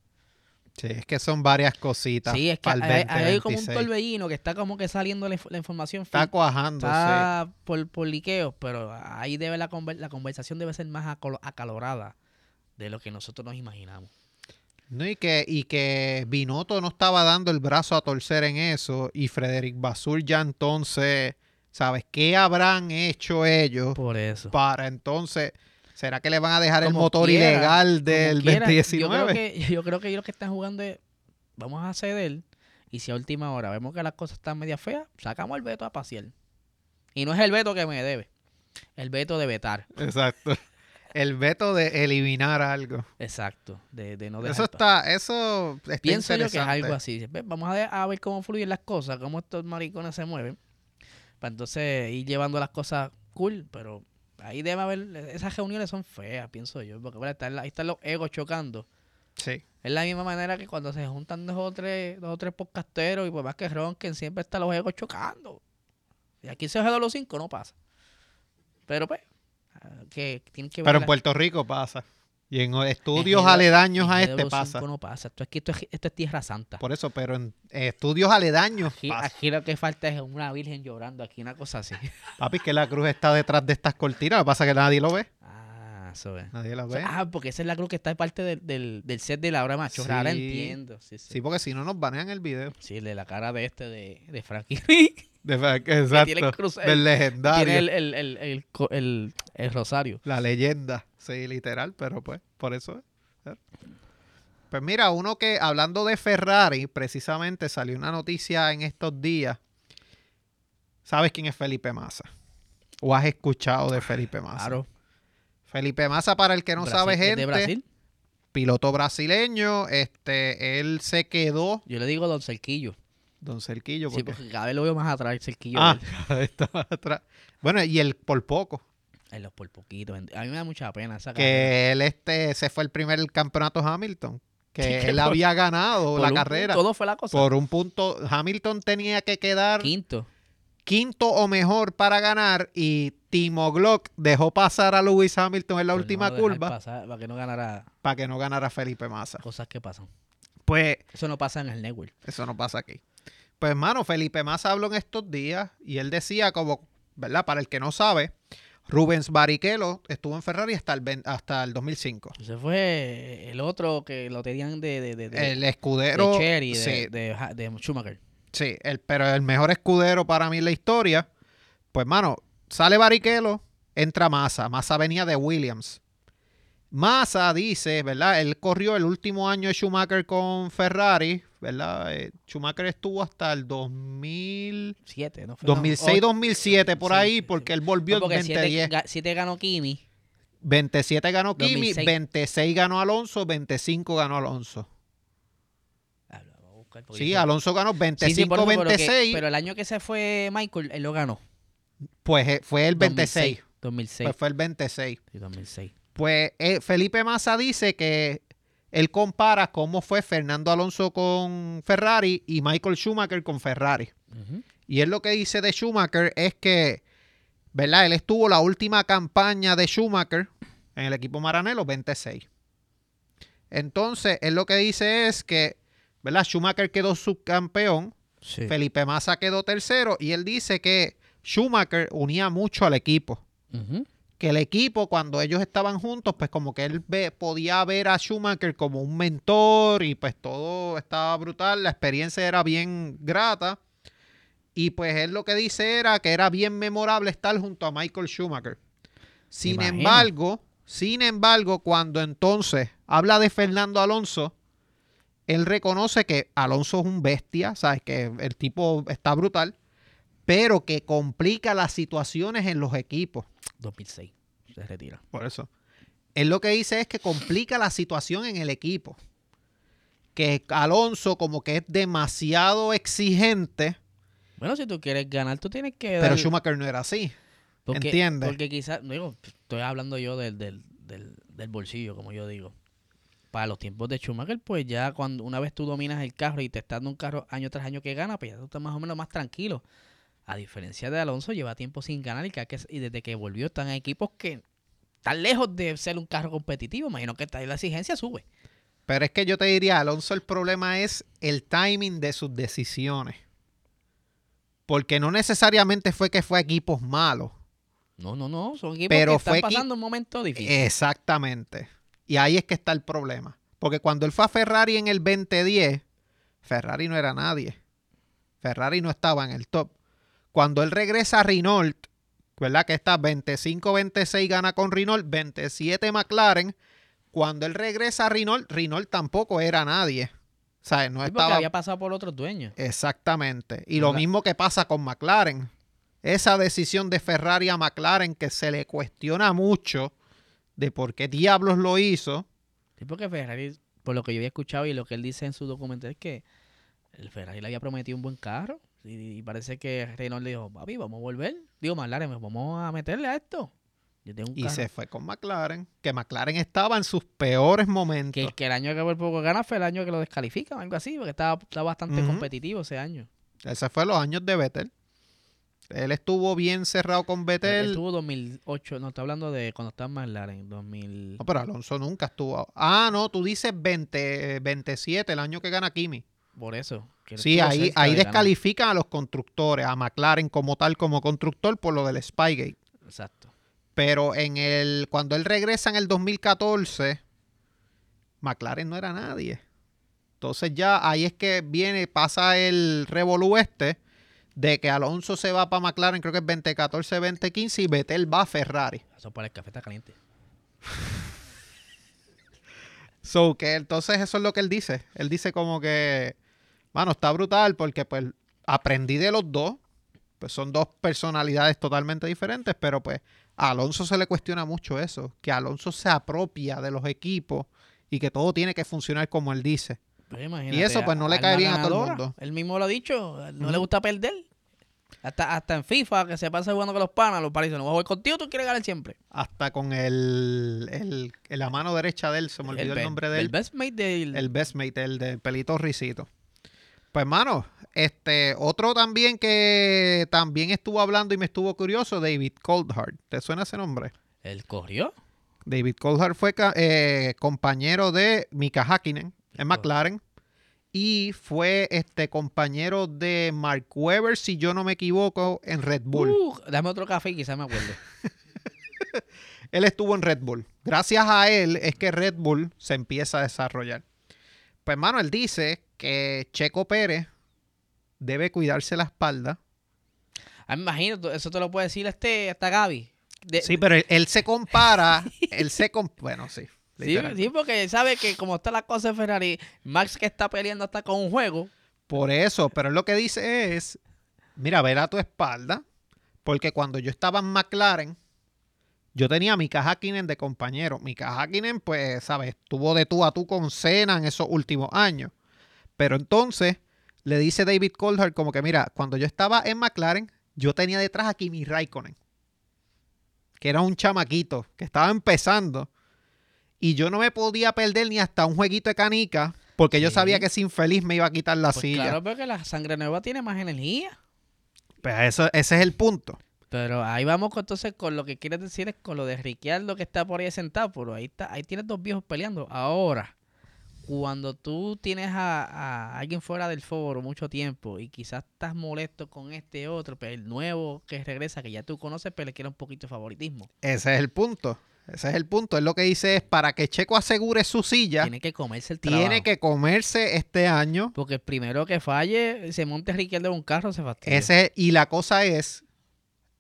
Sí, es que son varias cositas. Sí, es que hay, hay como un 2026. torbellino que está como que saliendo la, la información Está cuajando, sí. está por, por liqueos, pero ahí debe la, conver- la conversación debe ser más acalorada de lo que nosotros nos imaginamos. No, y que, y que Binotto no estaba dando el brazo a torcer en eso. Y Frederic Basur ya entonces, ¿sabes qué habrán hecho ellos Por eso. para entonces? ¿Será que le van a dejar el motor quiera, ilegal del quiera, 2019? Yo creo, que, yo creo que ellos lo que están jugando es, vamos a ceder, y si a última hora vemos que las cosas están media feas, sacamos el veto a pasear. Y no es el veto que me debe, el veto de vetar. Exacto. El veto de eliminar algo. Exacto, de, de no dejar Eso está, eso está Pienso yo que es algo así. Vamos a ver, a ver cómo fluyen las cosas, cómo estos maricones se mueven. Para entonces ir llevando las cosas cool, pero ahí debe haber, esas reuniones son feas, pienso yo, porque bueno, ahí están los egos chocando. Sí. Es la misma manera que cuando se juntan dos o tres, dos o tres podcasteros y por más que ronquen, siempre están los egos chocando. Y aquí se de los cinco, no pasa. Pero pues, que tienen que ver Pero en Puerto Rico pasa. Y en en estudios aledaños a este GW5 pasa. no pasa. Esto, aquí, esto, es, esto es tierra santa. Por eso, pero en estudios aledaños Aquí, pasa. aquí lo que falta es una virgen llorando, aquí una cosa así. Papi, que la cruz está detrás de estas cortinas. Lo que pasa es que nadie lo ve. Ah, eso es. Nadie la O ve. sea, ah, porque esa es la cruz que está parte del, del, del set de la obra macho. Ahora Sí. entiendo. Sí, sí. Sí, porque si no nos banean el video. Sí, de la cara de este de, de Frankie. De tiene el exacto. del legendario. Tiene el, el, el, el, el- el rosario. La leyenda. Sí, literal, pero pues, por eso es. Pues mira, uno que, hablando de Ferrari, precisamente salió una noticia en estos días. ¿Sabes quién es Felipe Massa? ¿O has escuchado de Felipe Massa? Claro. Felipe Massa, para el que no Brasil- sabe, ¿es gente, de Brasil? piloto brasileño, este, él se quedó, Yo le digo Don Cerquillo. don Cerquillo, Sí, porque... cada vez lo veo más atrás, el Cerquillo. ah, estaba atrás. Bueno, y él por poco, En los por poquito. A mí me da mucha pena esa carrera. que él este, se fue el primer campeonato Hamilton, que él por- había ganado la carrera. no fue la cosa. Por un punto, Hamilton tenía que quedar Quinto. quinto o mejor para ganar y Timo Glock dejó pasar a Lewis Hamilton en la Por última no curva pasar, para que no ganara para que no ganara Felipe Massa. cosas que pasan. Pues Eso no pasa en el network. Eso no pasa aquí. Pues, hermano, Felipe Massa habló en estos días y él decía, como, ¿verdad? Para el que no sabe, Rubens Barrichello estuvo en Ferrari hasta el, ven- hasta el 2005. Ese fue el otro que lo tenían de, de, de, de, El de escudero. Cherry, de, sí, de, Schumacher. sí, el, pero el mejor escudero para mí en la historia. Pues, hermano, sale Barrichello, entra Massa. Massa venía de Williams. Massa dice, ¿verdad? Él corrió el último año de Schumacher con Ferrari, ¿verdad? Eh, Schumacher estuvo hasta el 2000. Siete, ¿no? Fue, no, 2006, ocho. 2007, por Sí, ahí, sí, porque sí. él volvió en porque siete, 2010. ga- siete ganó Kimi. 27 ganó Kimi, 2006. 26 ganó Alonso, 25 ganó Alonso. Ah, Sí, Alonso ganó Sí, 25, sí, eso, pero que- 26, pero el año que se fue Michael, él lo ganó. pues eh, fue el 26. 2006. Pues fue el 26. Sí, 2006. Pues eh, Felipe Massa dice que él compara cómo fue Fernando Alonso con Ferrari y Michael Schumacher con Ferrari. Y él lo que dice de Schumacher es que, ¿verdad? Él estuvo la última campaña de Schumacher en el equipo Maranello 26. Entonces, él lo que dice es que, ¿verdad? Schumacher quedó subcampeón, Sí. Felipe Massa quedó tercero y él dice que Schumacher unía mucho al equipo, Ujú. Que el equipo, cuando ellos estaban juntos, pues como que él ve- podía ver a Schumacher como un mentor y pues todo estaba brutal, la experiencia era bien grata. Y pues él lo que dice era que era bien memorable estar junto a Michael Schumacher. Sin embargo, sin embargo, cuando entonces habla de Fernando Alonso, él reconoce que Alonso es un bestia, sabes que el tipo está brutal, pero que complica las situaciones en los equipos. 2006. Se retira. Por eso. Él lo que dice es que complica la situación en el equipo. Que Alonso como que es demasiado exigente, Bueno, si tú quieres ganar, tú tienes que. pero dar- Schumacher no era así. porque, ¿entiendes? Porque quizás, digo, estoy hablando yo del, del, del, del bolsillo, como yo digo. Para los tiempos de Schumacher, pues ya cuando una vez tú dominas el carro y te estás dando un carro año tras año que gana, pues ya tú estás más o menos más tranquilo. A diferencia de Alonso, lleva tiempo sin ganar y, cada que- y desde que volvió están en equipos que están lejos de ser un carro competitivo. Imagino que la exigencia sube. Pero es que yo te diría, Alonso, el problema es el timing de sus decisiones. Porque no necesariamente fue que fue a equipos malos. No, no, no. Son equipos Pero que están fue pasando un momento difícil. Exactamente. Y ahí es que está el problema. Porque cuando él fue a Ferrari en el 2010, Ferrari no era nadie. Ferrari no estaba en el top. Cuando él regresa a Renault, ¿verdad? Que está 25-26 gana con Renault, 27 McLaren. Cuando él regresa a Renault, Renault tampoco era nadie. O sea, no Sí, estaba había pasado por otros dueños. Exactamente. Y lo mismo que pasa con McLaren. Esa decisión de Ferrari a McLaren que se le cuestiona mucho de por qué diablos lo hizo. Sí, porque Ferrari, por lo que yo había escuchado y lo que él dice en su documento, es que el Ferrari le había prometido un buen carro. Y, y parece que Renault le dijo, papi, vamos a volver. Digo, McLaren, pues, vamos a meterle a esto. Yo tengo un Y carro se fue con McLaren. Que McLaren estaba en sus peores momentos. que, que el año que por poco gana fue el año que lo descalifican, algo así, porque estaba, estaba bastante competitivo ese año. Ese fue los años de Vettel. Él estuvo bien cerrado con Él Vettel. estuvo 2008, no, está hablando de cuando estaba en McLaren, 2000. No, pero Alonso nunca estuvo. Ah, no, tú dices 20, 27, el año que gana Kimi. Por eso. Sí, ahí, ahí descalifican a los constructores, a McLaren como tal, como constructor, por lo del Spygate. Exacto. Pero en el cuando él regresa en el 2014, McLaren no era nadie. Entonces ya ahí es que viene, pasa el revolú este de que Alonso se va para McLaren, creo que es 2014, 2015 y Vettel va a Ferrari. Eso para el café está caliente. So que entonces eso es lo que él dice. Él dice como que, mano, está brutal porque pues aprendí de los dos. Pues son dos personalidades totalmente diferentes, pero pues a Alonso se le cuestiona mucho eso, que Alonso se apropia de los equipos y que todo tiene que funcionar como él dice. Pues imagínate, eso, pues, no le cae bien a todo el mundo. Él mismo lo ha dicho, no le gusta perder. Hasta, hasta en FIFA, que se pasa jugando con los panas, los paris no voy a jugar contigo, tú quieres ganar siempre. Hasta con el, el, la mano derecha de él, se me olvidó el, nombre de El él. best mate del... El best mate, el del pelito risito. Pues, mano, este, otro también que también estuvo hablando y me estuvo curioso, David Coulthard. ¿Te suena ese nombre? ¿Él corrió? David Coulthard fue eh, compañero de Mika Hakkinen en McLaren y fue este compañero de Mark Webber, si yo no me equivoco, en Red Bull. Uh, dame otro café y quizás me acuerde. Él estuvo en Red Bull. Gracias a él es que Red Bull se empieza a desarrollar. Pues, mano, él dice que Checo Pérez debe cuidarse la espalda. Ah, me imagino, eso te lo puede decir este, hasta Gaby. De- Sí, pero él, él se compara, él se com- bueno, sí. Sí, sí, porque sabe que como está la cosa de Ferrari, Max que está peleando hasta con un juego, Por eso, pero lo que dice es, mira, ver a tu espalda, porque cuando yo estaba en McLaren, yo tenía a Mika Hakkinen de compañero. Mika Hakkinen, pues, sabes, estuvo de tú a tú con Senna en esos últimos años. Pero entonces le dice David Coulthard como que, mira, cuando yo estaba en McLaren, yo tenía detrás a Kimi Raikkonen, que era un chamaquito, que estaba empezando. Y yo no me podía perder ni hasta un jueguito de canica, porque yo sabía que ese infeliz me iba a quitar la pues silla. claro, porque la sangre nueva tiene más energía. Pues eso, ese es el punto. Pero ahí vamos con, entonces con lo que quieres decir es con lo de Ricciardo que está por ahí sentado, pero ahí está, ahí tienes dos viejos peleando. Ahora, cuando tú tienes a, a alguien fuera del foro mucho tiempo y quizás estás molesto con este otro, pero el nuevo que regresa, que ya tú conoces, pero le quiere un poquito de favoritismo. Ese es el punto. Ese es el punto. Él lo que dice es para que Checo asegure su silla, Tiene que comerse el trabajo. tiene que comerse este año. Porque el primero que falle, se monte Riquelme en un carro, se fastidia. Ese, y la cosa es,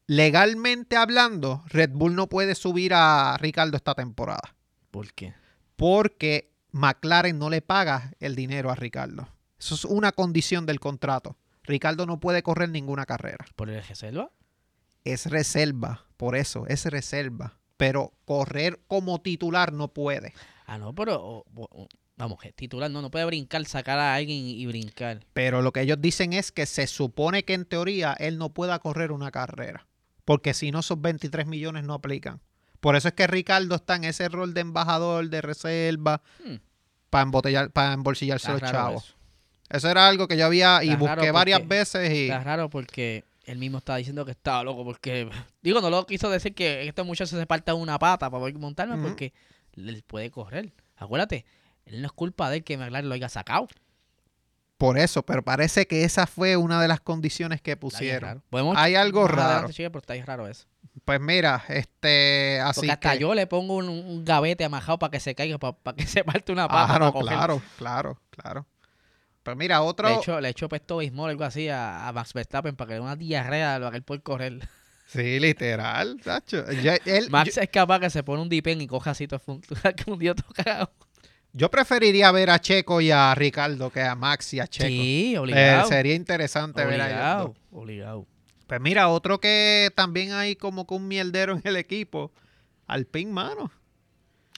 legalmente hablando, Red Bull no puede subir a Ricardo esta temporada. ¿Por qué? Porque McLaren no le paga el dinero a Ricardo. Eso es una condición del contrato. Ricardo no puede correr ninguna carrera. ¿Por el reserva? Es reserva, por eso, es reserva. Pero correr como titular no puede. Ah, no, pero... vamos, titular no, no puede brincar, sacar a alguien y brincar. Pero lo que ellos dicen es que se supone que en teoría él no pueda correr una carrera. Porque si no, esos 23 millones no aplican. Por eso es que Ricardo está en ese rol de embajador, de reserva, Hmm, para embotellar, para embolsillarse los chavos. eso. Eso era algo que yo había y Está busqué varias veces y Está raro porque él mismo estaba diciendo que estaba loco porque... Digo, no lo quiso decir que este muchacho se parta una pata para poder montarme porque él puede correr. Acuérdate, él no es culpa de él que McLaren lo haya sacado. por eso, pero parece que esa fue una de las condiciones que pusieron. Hay algo raro. chica, pero está bien raro eso. Pues mira, este, así Porque hasta que- yo le pongo un, un gavete amajado para que se caiga, para, que se parte una pata. Ah, para coger. claro, claro, claro. Pues mira, otro, Le echo, le echo pesto bismol algo así a, a Max Verstappen para que le dé una diarrea que él pueda correr. sí, literal, tacho. Yo, él- Max es capaz que se pone un dipen y coja así todo que un día todo cagado. Yo preferiría ver a Checo y a Ricardo que a Max y a Checo. Sí, Eh, obligado. sería interesante ver a ellos obligado, dos. obligado. Pues mira, otro que también hay como que un mierdero en el equipo, Alpine, mano.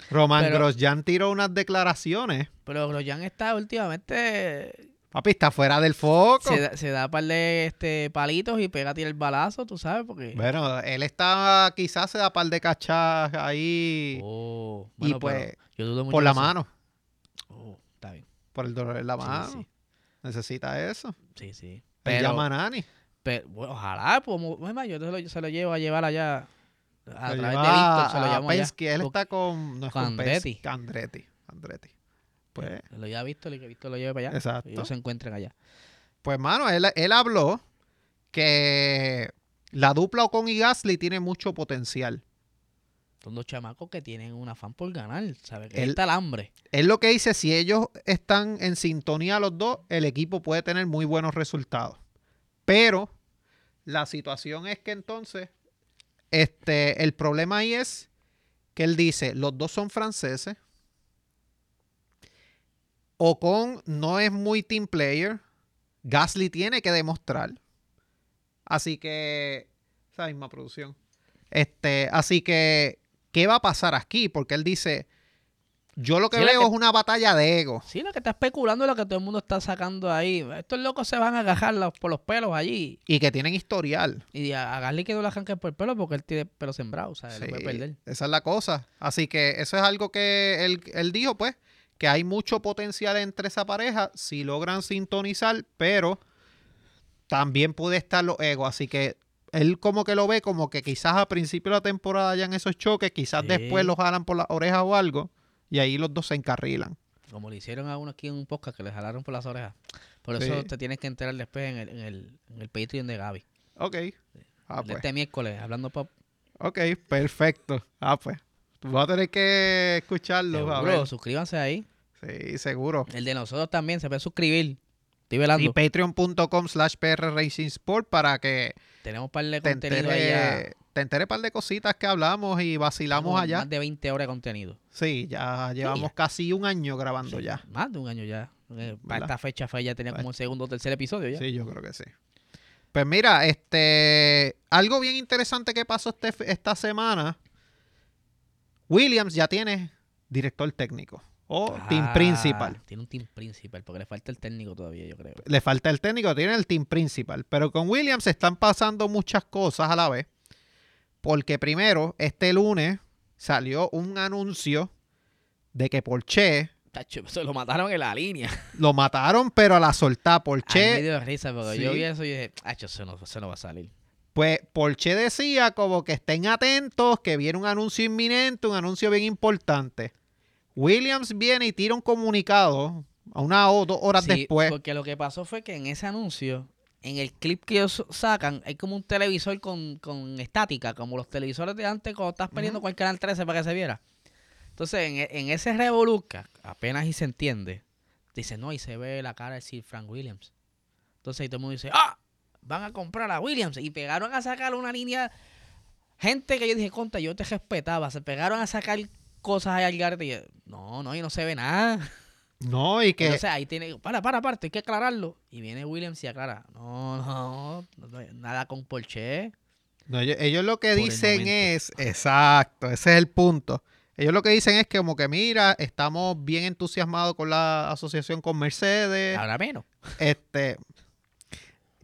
Pero- Grosjean tiró unas declaraciones. Pero Grosjean está últimamente... Papi, está fuera del foco. Se, da- se da par de este, palitos y pega el balazo, tú sabes, porque... Bueno, él está, quizás se da par de cachas ahí Oh, y bueno, pues pero yo dudo mucho por la eso- mano, Oh, está bien. por el dolor en la mano. sí. Necesita eso. Sí, sí. Pero, llama a Nani. pero, bueno, ojalá, pues, yo se lo, se lo llevo a llevar allá. A Lo través de Víctor, se lo a llamo allá. Penske. Él está con, no es con Andretti. Andretti. Andretti. Pues, Lo lleva Víctor y que Víctor lo lleve para allá. Exacto. Y ellos se encuentren allá. pues mano, él, él habló que la dupla Ocon y Gasly tiene mucho potencial. Son dos chamacos que tienen un afán por ganar, Él- está el hambre. Él lo que dice, si ellos están en sintonía los dos, el equipo puede tener muy buenos resultados. Pero la situación es que entonces, este, el problema ahí es que él dice, los dos son franceses. Ocon no es muy team player. Gasly tiene que demostrar. Así que, esa misma producción. Este, así que, ¿qué va a pasar aquí? Porque él dice, yo lo que Sí, la veo que- es una batalla de ego. Sí, lo que está especulando es lo que todo el mundo está sacando ahí. Estos locos se van a agarrar los- por los pelos allí. Y que tienen historial. Y a, a Gasly que no le arranquen por el pelo porque él tiene pelo sembrado, o sea, Sí, lo puede perder. esa es la cosa. Así que eso es algo que él, él dijo, pues, que hay mucho potencial entre esa pareja si logran sintonizar, pero también puede estar los egos. Así que él como que lo ve como que quizás a principio de la temporada hayan esos choques, quizás Sí. después los jalan por las orejas o algo, y ahí los dos se encarrilan. Como le hicieron a uno aquí en un podcast que le jalaron por las orejas. Por Sí. eso te tienes que enterar después en el, en el, en el Patreon de Gaby. Ok. Ah, pues. Este miércoles, hablando pop. Ok, perfecto. Ah, pues. Voy a tener que escucharlo. a Seguro, ver. suscríbanse ahí. Sí, seguro. El de nosotros también se puede suscribir. Estoy Y patreon.com slash PR Racing Sport para que Tenemos un par de te contenido allá. te entere un par de cositas que hablamos y vacilamos Tenemos allá. Más de 20 horas de contenido. Sí, ya llevamos casi un año grabando Sí, ya. Más de un año ya. Eh, Para ¿Verdad? esta fecha fue ya tenía como el segundo o tercer episodio ya. Sí, yo creo que sí. Pues mira, este algo bien interesante que pasó este, esta semana. Williams ya tiene director técnico o team Ah, principal. Tiene un team principal, porque le falta el técnico todavía, yo creo. le falta el técnico, tiene el team principal. Pero con Williams están pasando muchas cosas a la vez. Porque primero, este lunes salió un anuncio de que Porsche Tacho, se lo mataron en la línea. lo mataron, pero a la soltada. Ay, me Porsche, dio risa porque yo vi eso y dije, Tacho, eso no, eso no va a salir. pues Porsche decía como que estén atentos, que viene un anuncio inminente, un anuncio bien importante. Williams viene y tira un comunicado a una o dos horas Sí, después. Porque lo que pasó fue que en ese anuncio, en el clip que ellos sacan, hay como un televisor con, con estática, como los televisores de antes cuando estás peleando con el canal 13 para que se viera. Entonces, en, e- en ese revoluca, apenas y se entiende, dice, no, y se ve la cara de Sir Frank Williams. Entonces, ahí todo el mundo dice, ah, van a comprar a Williams. Y pegaron a sacar una línea. Gente que yo dije, conta, yo te respetaba. Se pegaron a sacar cosas ahí al garete. Y yo, no, no, y no se ve nada. No, y que Entonces ahí tiene, para, para, para, hay que aclararlo. Y viene Williams y aclara, no, no, no, nada con Porsche. no, ellos, ellos lo que dicen es, exacto, ese es el punto. Ellos lo que dicen es que como que mira, estamos bien entusiasmados con la asociación con Mercedes, Ahora menos. este,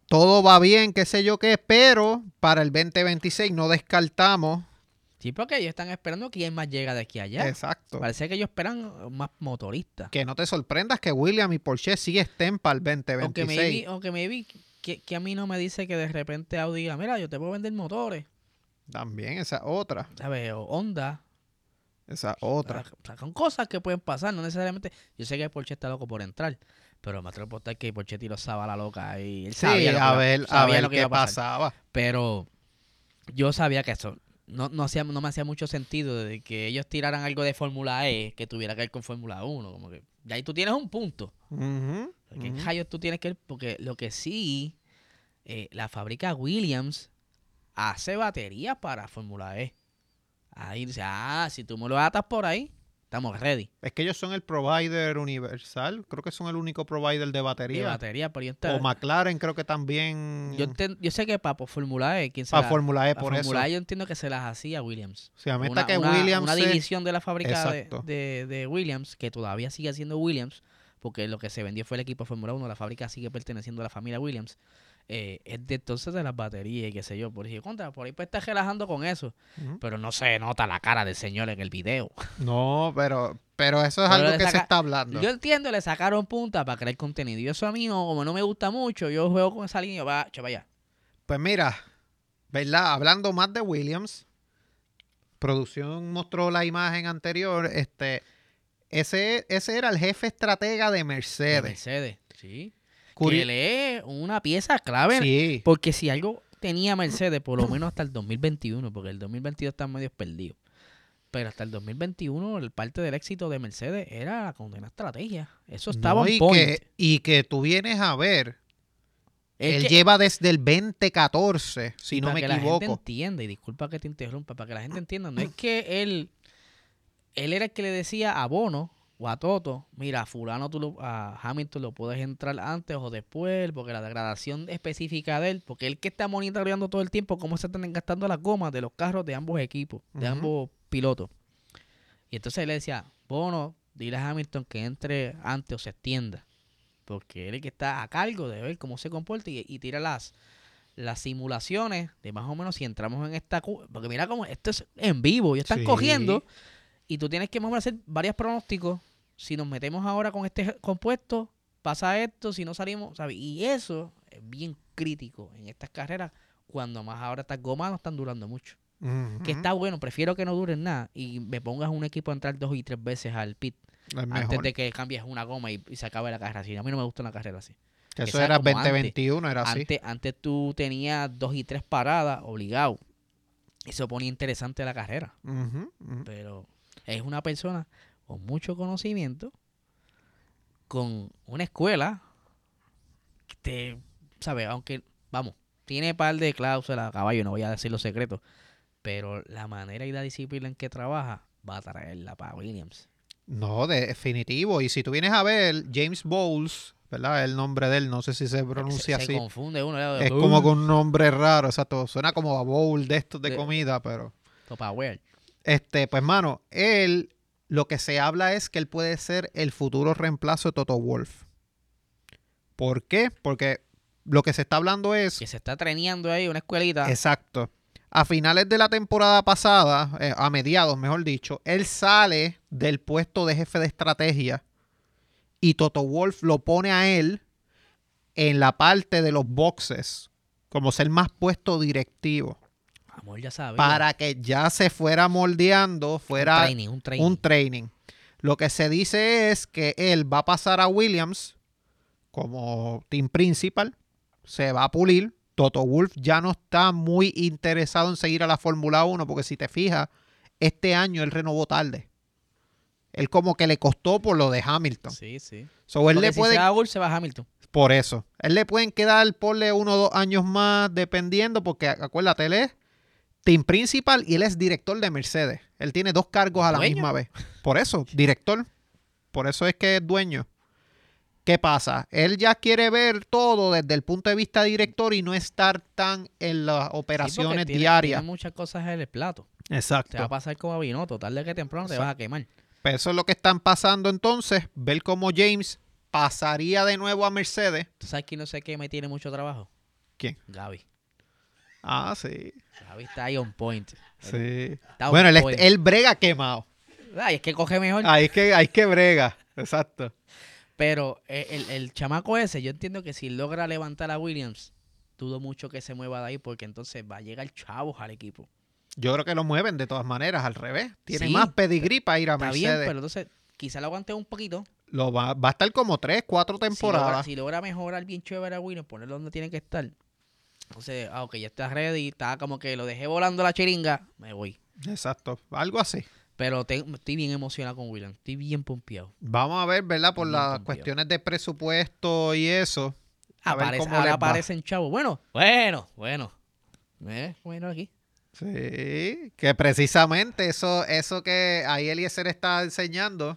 todo va bien, qué sé yo qué, pero para el 2026 no descartamos, Sí, porque ellos están esperando quién más llega de aquí a allá. exacto, Parece que ellos esperan más motoristas. que no te sorprendas que William y Porsche sí estén para el Aunque 2026. maybe, aunque maybe que, que a mí no me dice que de repente Audi diga, mira, yo te puedo vender motores. También esa otra, ¿Sabes? O Honda. esa otra. O sea, son cosas que pueden pasar, no necesariamente. Yo sé que Porsche está loco por entrar. Pero me atrevo a apostar que Porsche tiró la loca y él Sí, sabía lo que a ver, a ver lo que qué iba a pasar. pasaba. Pero yo sabía que eso no, no, hacía, no me hacía mucho sentido de que ellos tiraran algo de Fórmula E que tuviera que ver con Fórmula 1. Como que ya ahí tú tienes un punto. Ujú, ¿Qué ujú. rayos tú tienes que ver? Porque lo que sí, eh, la fábrica Williams hace baterías para Fórmula E. Ahí dice, ah, si tú me lo atas por ahí, estamos ready. Es que ellos son el provider universal. Creo que son el único provider de De batería. batería, pero yo, enta- o McLaren creo que también. yo, enten- yo sé que para por Fórmula E, ¿quién se para la- Fórmula E, por eso. Fórmula E yo entiendo que se las hacía Williams. Sea, me una, está que una- Williams. una división de la fábrica de- de Williams, que todavía sigue siendo Williams, porque lo que se vendió fue el equipo de Fórmula 1, la fábrica sigue perteneciendo a la familia Williams, eh, es de entonces de las baterías y qué sé yo. Por ahí, contra, por ahí pues está relajando con eso, pero no se nota la cara del señor en el video. No, pero, pero eso es Pero algo que se está hablando. Yo entiendo, le sacaron punta para crear contenido. Y eso a mí, no, como no me gusta mucho, yo juego con esa línea, va, che, vaya. Pues mira, ¿verdad? Hablando más de Williams, producción mostró la imagen anterior. Este, ese, ese era el jefe estratega de de Mercedes. Mercedes, sí. Curi- Que lee una pieza clave sí, Porque si algo tenía Mercedes, por lo menos hasta el 2021, porque el 2022 está medio perdido. Pero hasta el 2021, el parte del éxito de Mercedes era la condena estrategia. Eso estaba no, y, point. que, y que tú vienes a ver, Es él que- lleva desde el 2014, si no para me que la gente equivoco. entienda, y disculpa que te interrumpa, para que la gente entienda, no es que él, él era el que le decía a Bono o a Toto, mira, a fulano tú lo- a Hamilton lo puedes entrar antes o después, porque la degradación específica de él, porque él que está monitoreando todo el tiempo cómo se están gastando las gomas de los carros de ambos equipos, de ambos pilotos. Y entonces él le decía, Bono, dile a Hamilton que entre antes o se extienda. Porque él es el que está a cargo de ver cómo se comporta y, y tira las, las simulaciones de más o menos si entramos en esta... Porque mira cómo esto es en vivo y están Sí. cogiendo y tú tienes que más o menos hacer varios pronósticos. Si nos metemos ahora con este compuesto, pasa esto, si no salimos, ¿sabes? Y eso es bien crítico en estas carreras cuando más ahora estas gomas no están durando mucho. Que está bueno, prefiero que no duren nada y me pongas un equipo a entrar dos y tres veces al pit Es antes mejor. de que cambies una goma y, y se acabe la carrera así. A mí no me gusta una carrera así. Que eso era como antes. 2021, era así. Antes, antes tú tenías dos y tres paradas obligado. Eso ponía interesante la carrera. Pero es una persona con mucho conocimiento, con una escuela, que te, ¿sabes? Aunque, vamos, tiene par de cláusulas a caballo, no voy a decir los secretos, pero la manera y la disciplina en que trabaja va a traerla para Williams. No, de- definitivo. Y si tú vienes a ver, James Bowles, ¿verdad? El nombre de él, no sé si se pronuncia se, así. se confunde uno. Es como con un nombre raro, exacto. Suena como a bowl de estos de De- comida, pero. Tupperware. Este, pues, mano, él, lo que se habla es que él puede ser el futuro reemplazo de Toto Wolf. ¿Por qué? Porque lo que se está hablando es. Que se está treneando ahí, una escuelita. Exacto. A finales de la temporada pasada, eh, a mediados, mejor dicho, él sale del puesto de jefe de estrategia y Toto Wolf lo pone a él en la parte de los boxes, como ser más puesto directivo, Amor, ya sabía. para que ya se fuera moldeando, un fuera training, un training. un training. Lo que se dice es que él va a pasar a Williams como team principal, se va a pulir. Toto Wolf ya no está muy interesado en seguir a la Fórmula 1 porque si te fijas, este año él renovó tarde. Él como que le costó por lo de Hamilton. Sí, sí. So, él Porque le si puede se va a Bull, se va a Hamilton. por eso. Él le pueden quedar, ponle uno o dos años más, dependiendo, porque acuérdate, él es team principal y él es director de Mercedes. Él tiene dos cargos a la ¿Dueño? misma vez. Por eso, director. Por eso es que es dueño. ¿Qué pasa? Él ya quiere ver todo desde el punto de vista director y no estar tan en las Sí, operaciones tiene- diarias. Tiene muchas cosas en el plato. Te va a Exacto. pasar como a Binotto. Tarde que temprano te Exacto. vas a quemar. Pero eso es lo que están pasando entonces. Ver cómo James pasaría de nuevo a Mercedes. ¿Tú sabes quién no se quema y tiene mucho trabajo? ¿Quién? Gaby. Ah, sí. Gaby está ahí on point. Sí. Está on Bueno, él, es- point. él brega quemado. Ay, es que coge mejor. Ahí es que, ahí es que brega. Exacto. Pero eh, el, el chamaco ese, yo entiendo que si logra levantar a Williams, dudo mucho que se mueva de ahí porque entonces va a llegar chavos al equipo. Yo creo que lo mueven de todas maneras, al revés. Tiene Sí. más pedigrí para ir a Está Mercedes. bien, pero entonces quizá lo aguante un poquito. Lo va, va a estar como tres, cuatro Si logra, temporadas. si logra mejorar bien chévere a Williams, ponerlo donde tiene que estar. Entonces, ah, ok, ya está ready, está como que lo dejé volando la chiringa, me voy. Exacto. Algo así. Pero te- estoy bien emocionado con Williams, estoy bien pompeado. Vamos a ver, ¿verdad? Por las pompeado. cuestiones de presupuesto y eso. A ver Aparece, cómo ahora aparecen chavos. Bueno, bueno, bueno. Eh, bueno aquí. Sí, que precisamente eso, eso que ahí Eliezer está enseñando,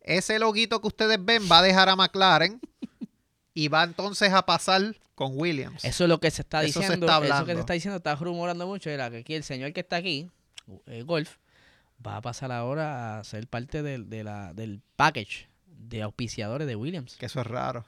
ese loguito que ustedes ven va a dejar a McLaren y va entonces a pasar con Williams. Eso es lo que se está Eso se diciendo. está Eso que hablando. se está diciendo, está rumorando mucho. Era que aquí el señor que está aquí, eh, Golf, va a pasar ahora a ser parte del, de la, del package de auspiciadores de Williams. Que eso es raro.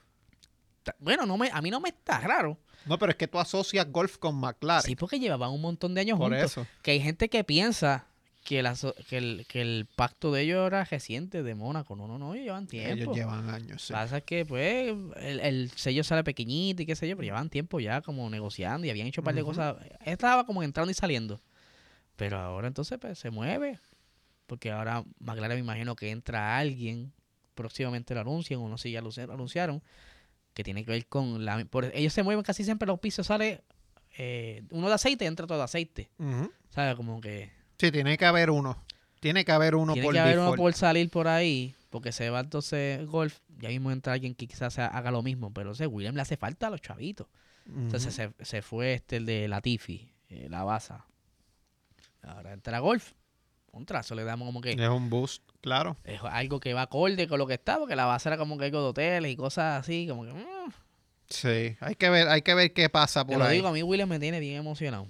Bueno, no me, a mí no me está raro. No, pero es que tú asocias golf con McLaren. Sí, porque llevaban un montón de años por juntos. eso. Que hay gente que piensa que, la que, el, que el pacto de ellos era reciente de Mónaco. No, no, no, ellos llevan tiempo. Ellos llevan años. sí. Pasa que, pues, el, el sello sale pequeñito y qué sé yo, pero llevaban tiempo ya como negociando y habían hecho un par de Ujú. cosas. Estaba como entrando y saliendo. Pero ahora entonces, pues, se mueve. Porque ahora McLaren me imagino que entra alguien, próximamente lo anuncian, o no sé, ya lo anunci- anunciaron, que tiene que ver con la... por- ellos se mueven casi siempre, los pisos sale eh, uno de aceite, entra todo de aceite. ¿Sabes? Como que... Sí, tiene que haber uno. Tiene que haber uno Tiene por que haber uno por salir por ahí, porque se va entonces golf, ya mismo entra alguien que quizás ha- haga lo mismo, pero ese William le hace falta a los chavitos. Entonces se, se fue este el de Latifi, eh, la Baza. Ahora entra golf. Un trazo le damos como que Es un boost, claro. es algo que va acorde con lo que está, porque la base era como que algo de hoteles y cosas así, como que... mm. Sí, hay que ver, hay que ver qué pasa Te por lo ahí. digo, a mí William me tiene bien emocionado.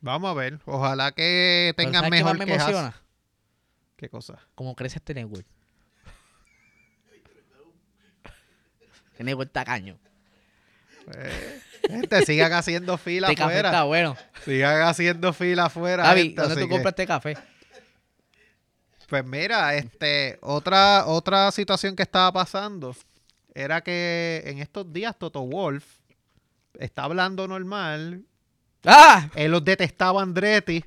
Vamos a ver. Ojalá que tengan ¿sabes qué más mejor me que? ¿Qué cosa? Como crece este network. Este network tacaño. Eh, gente, sigan haciendo fila Este café afuera. está bueno. Sigan haciendo fila afuera. Gente, ¿dónde tú que- compras este café? Pues mira, este, otra, otra situación que estaba pasando era que en estos días Toto Wolf está hablando normal. ¡Ah! Él los detestaba a Andretti.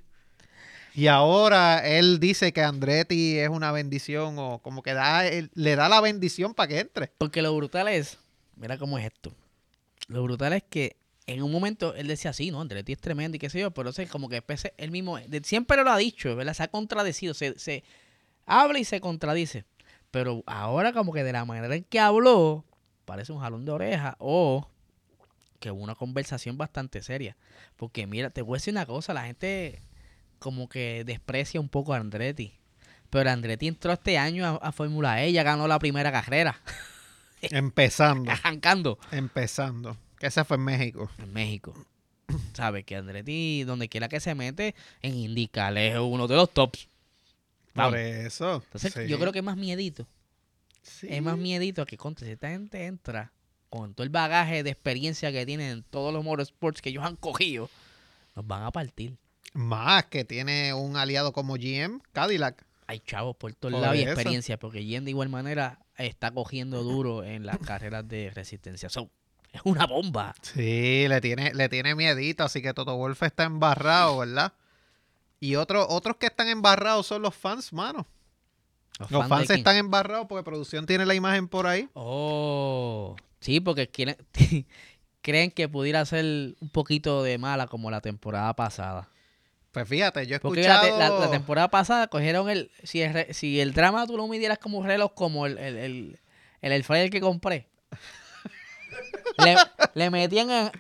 Y ahora él dice que Andretti es una bendición o como que da, le da la bendición para que entre. Porque lo brutal es, mira cómo es esto. Lo brutal es que en un momento él decía, sí, no, Andretti es tremendo y qué sé yo, pero es como que después él mismo, siempre lo ha dicho, ¿verdad? Se ha contradecido, se, se habla y se contradice. Pero ahora como que de la manera en que habló, parece un jalón de oreja o que hubo una conversación bastante seria. Porque mira, te voy a decir una cosa, la gente como que desprecia un poco a Andretti. Pero Andretti entró este año a, a Fórmula E, ya ganó la primera carrera, Empezando, arrancando empezando. Que ese fue en México. en México. ¿Sabes? Que Andretti, donde quiera que se mete, en IndyCar es uno de los tops. Por Vamos. eso. Entonces, sí. yo creo que es más miedito. Sí. Es más miedito que contra si esta gente entra con todo el bagaje de experiencia que tienen en todos los motorsports que ellos han cogido, nos van a partir. Más que tiene un aliado como GM, Cadillac. Hay chavos por todos lados y experiencia, porque Jen de igual manera está cogiendo duro en las carreras de resistencia. So, es una bomba. Sí, le tiene, le tiene miedito, así que Toto Wolf está embarrado, ¿verdad? Y otros otros que están embarrados son los fans, mano. Los fans están embarrados porque producción tiene la imagen por ahí. Oh, sí, porque quieren, creen que pudiera ser un poquito de mala como la temporada pasada. Pues fíjate, yo he Porque escuchado... la- la temporada pasada cogieron el. Si el, si el drama tú lo midieras como un reloj, como el, el, el, el, fryer que compré, le, le metían en.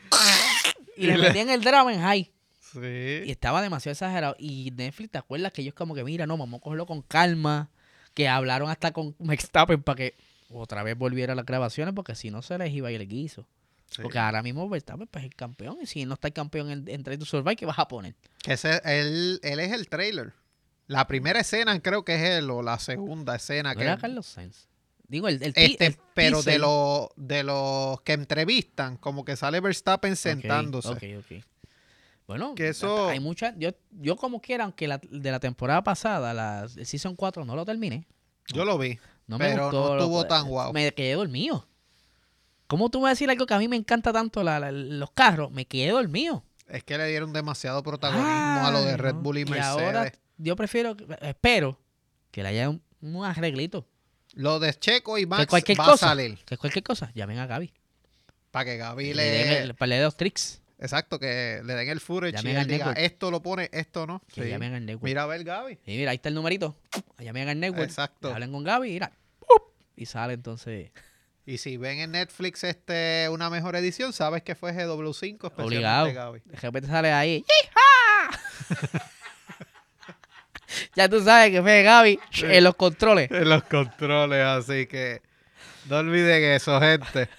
Y le metían el drama en high. Y Sí. estaba demasiado exagerado. Y Netflix, ¿te acuerdas que ellos como que, mira, no, vamos a cogerlo con calma? Que hablaron hasta con Verstappen para que otra vez volviera a las grabaciones, porque si no se les iba a ir el guiso. sí. Porque ahora mismo Verstappen pues, es el campeón. Y si no está el campeón en, en Train to Survive, ¿qué vas a poner? Que ese- él, él es el trailer. La primera escena creo que es él, o la segunda escena ¿No que... era Carlos Sainz? Digo, el, el, Este, el pero de, los de los que entrevistan, como que sale Verstappen sentándose. Ok, ok, ok. Bueno, Que eso- hay muchas. Yo, yo como quiera, aunque la, de la temporada pasada, la el Season 4, no lo terminé. Yo lo vi. No me Pero gustó. no estuvo tan guau. Me quedé dormido. ¿Cómo tú me vas a decir algo que a mí me encanta tanto la- la- los carros? Me quedé dormido. Es que le dieron demasiado protagonismo a lo de Ay, Red. Bull y Mercedes. ahora yo prefiero, espero que le haya un, un arreglito. Lo de Checo y Max que cualquier va cosa. a salir. Que cualquier cosa, llamen a Gaby. Para que Gaby Le le... den el, para le den los tricks. Exacto, que le den el footage Llamen y él diga, network. esto lo pone, esto no. Que Sí. llamen al network. Mira a ver Gaby. Y mira, ahí está el numerito. Llamen al network. Exacto. Hablen con Gaby, mira. Y sale entonces. Y si ven en Netflix este una mejor edición, sabes que fue GW5, especialmente Obligado. Gaby. De repente sale ahí. Ya tú sabes que fue Gaby en los controles. En los controles, así que no olviden eso, gente.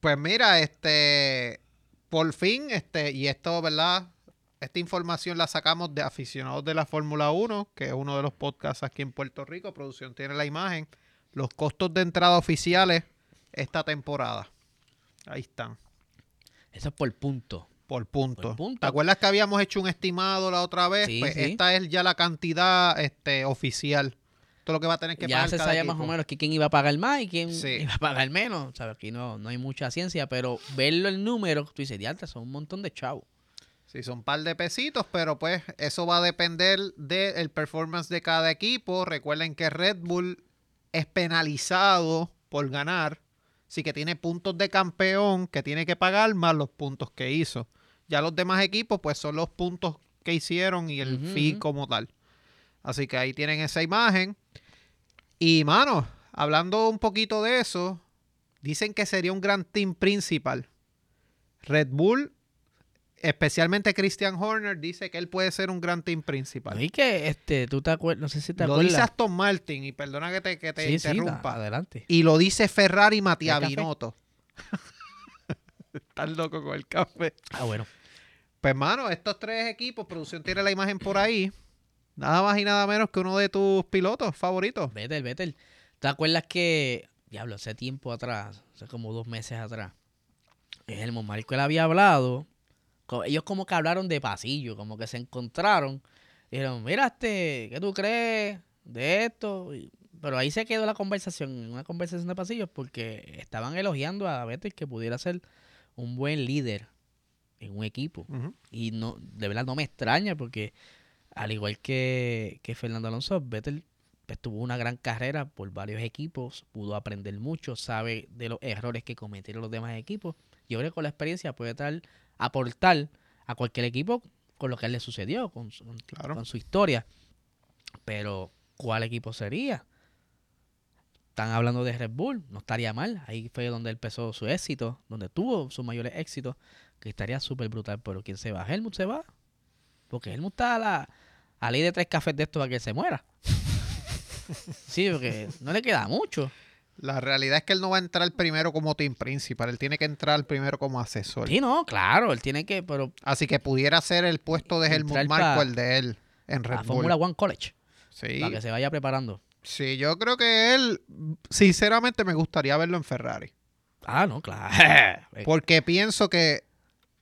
Pues mira, este, por fin, este, y esto, ¿verdad? Esta información la sacamos de aficionados de la Fórmula 1, que es uno de los podcasts aquí en Puerto Rico. Producción tiene la imagen. Los costos de entrada oficiales esta temporada. Ahí están, Eso es por punto. por punto. Por punto. ¿Te acuerdas que habíamos hecho un estimado la otra vez? Sí, pues sí. esta es ya la cantidad este, oficial. Esto es lo que va a tener que ya pagar se cada sabía más o menos que quién iba a pagar más y quién Sí. iba a pagar menos. ¿sabes? Aquí no, no hay mucha ciencia, pero verlo el número, tú dices, diantre, son un montón de chavos. Sí, son un par de pesitos, pero pues eso va a depender del performance de cada equipo. Recuerden que Red Bull es penalizado por ganar. Así que tiene puntos de campeón que tiene que pagar más los puntos que hizo. Ya los demás equipos pues son los puntos que hicieron y el Ujú, fee como tal. Así que ahí tienen esa imagen. Y mano, hablando un poquito de eso, dicen que sería un gran team principal. Red Bull, especialmente Christian Horner, dice que él puede ser un gran team principal. Y que este, tú te acuerdas, no sé si te Lo acuerdas. dice Aston Martin, y perdona que te, que te sí, sí, da- interrumpa. adelante. y lo dice Ferrari y Matías. Binotto. Estás loco con el café. Ah, bueno. Pues, mano, estos tres equipos, producción tiene la imagen por ahí. Nada más y nada menos que uno de tus pilotos favoritos. Vettel, Vettel. ¿Te acuerdas que, diablo, hace tiempo atrás, hace como dos meses atrás, el Marco él había hablado, ellos como que hablaron de pasillo, como que se encontraron, y dijeron, mira, este, ¿qué tú crees de esto? Y- Pero ahí se quedó la conversación, una conversación de pasillos, porque estaban elogiando a Vettel que pudiera ser un buen líder en un equipo. Y no, de verdad no me extraña porque al igual que, que Fernando Alonso, Vettel pues, tuvo una gran carrera por varios equipos, pudo aprender mucho, sabe de los errores que cometieron los demás equipos. Yo creo que con la experiencia puede tal, aportar a cualquier equipo con lo que le sucedió, con su, Claro. con su historia. Pero, ¿cuál equipo sería? Están hablando de Red Bull, no estaría mal. Ahí fue donde empezó su éxito, donde tuvo sus mayores éxitos, que estaría súper brutal. Pero ¿quién se va? Helmut se va. Porque Helmut está a la, a ley de tres cafés de esto para que se muera. sí, porque no le queda mucho. La realidad es que él no va a entrar primero como team principal. Él tiene que entrar primero como asesor. Sí, no, claro, él tiene que, pero Así que pudiera ser el puesto de Helmut pa- el de él en la Red Bull. Fórmula One College, Sí. para que se vaya preparando. Sí, yo creo que él, sinceramente, me gustaría verlo en Ferrari. Ah, no, claro. Porque pienso que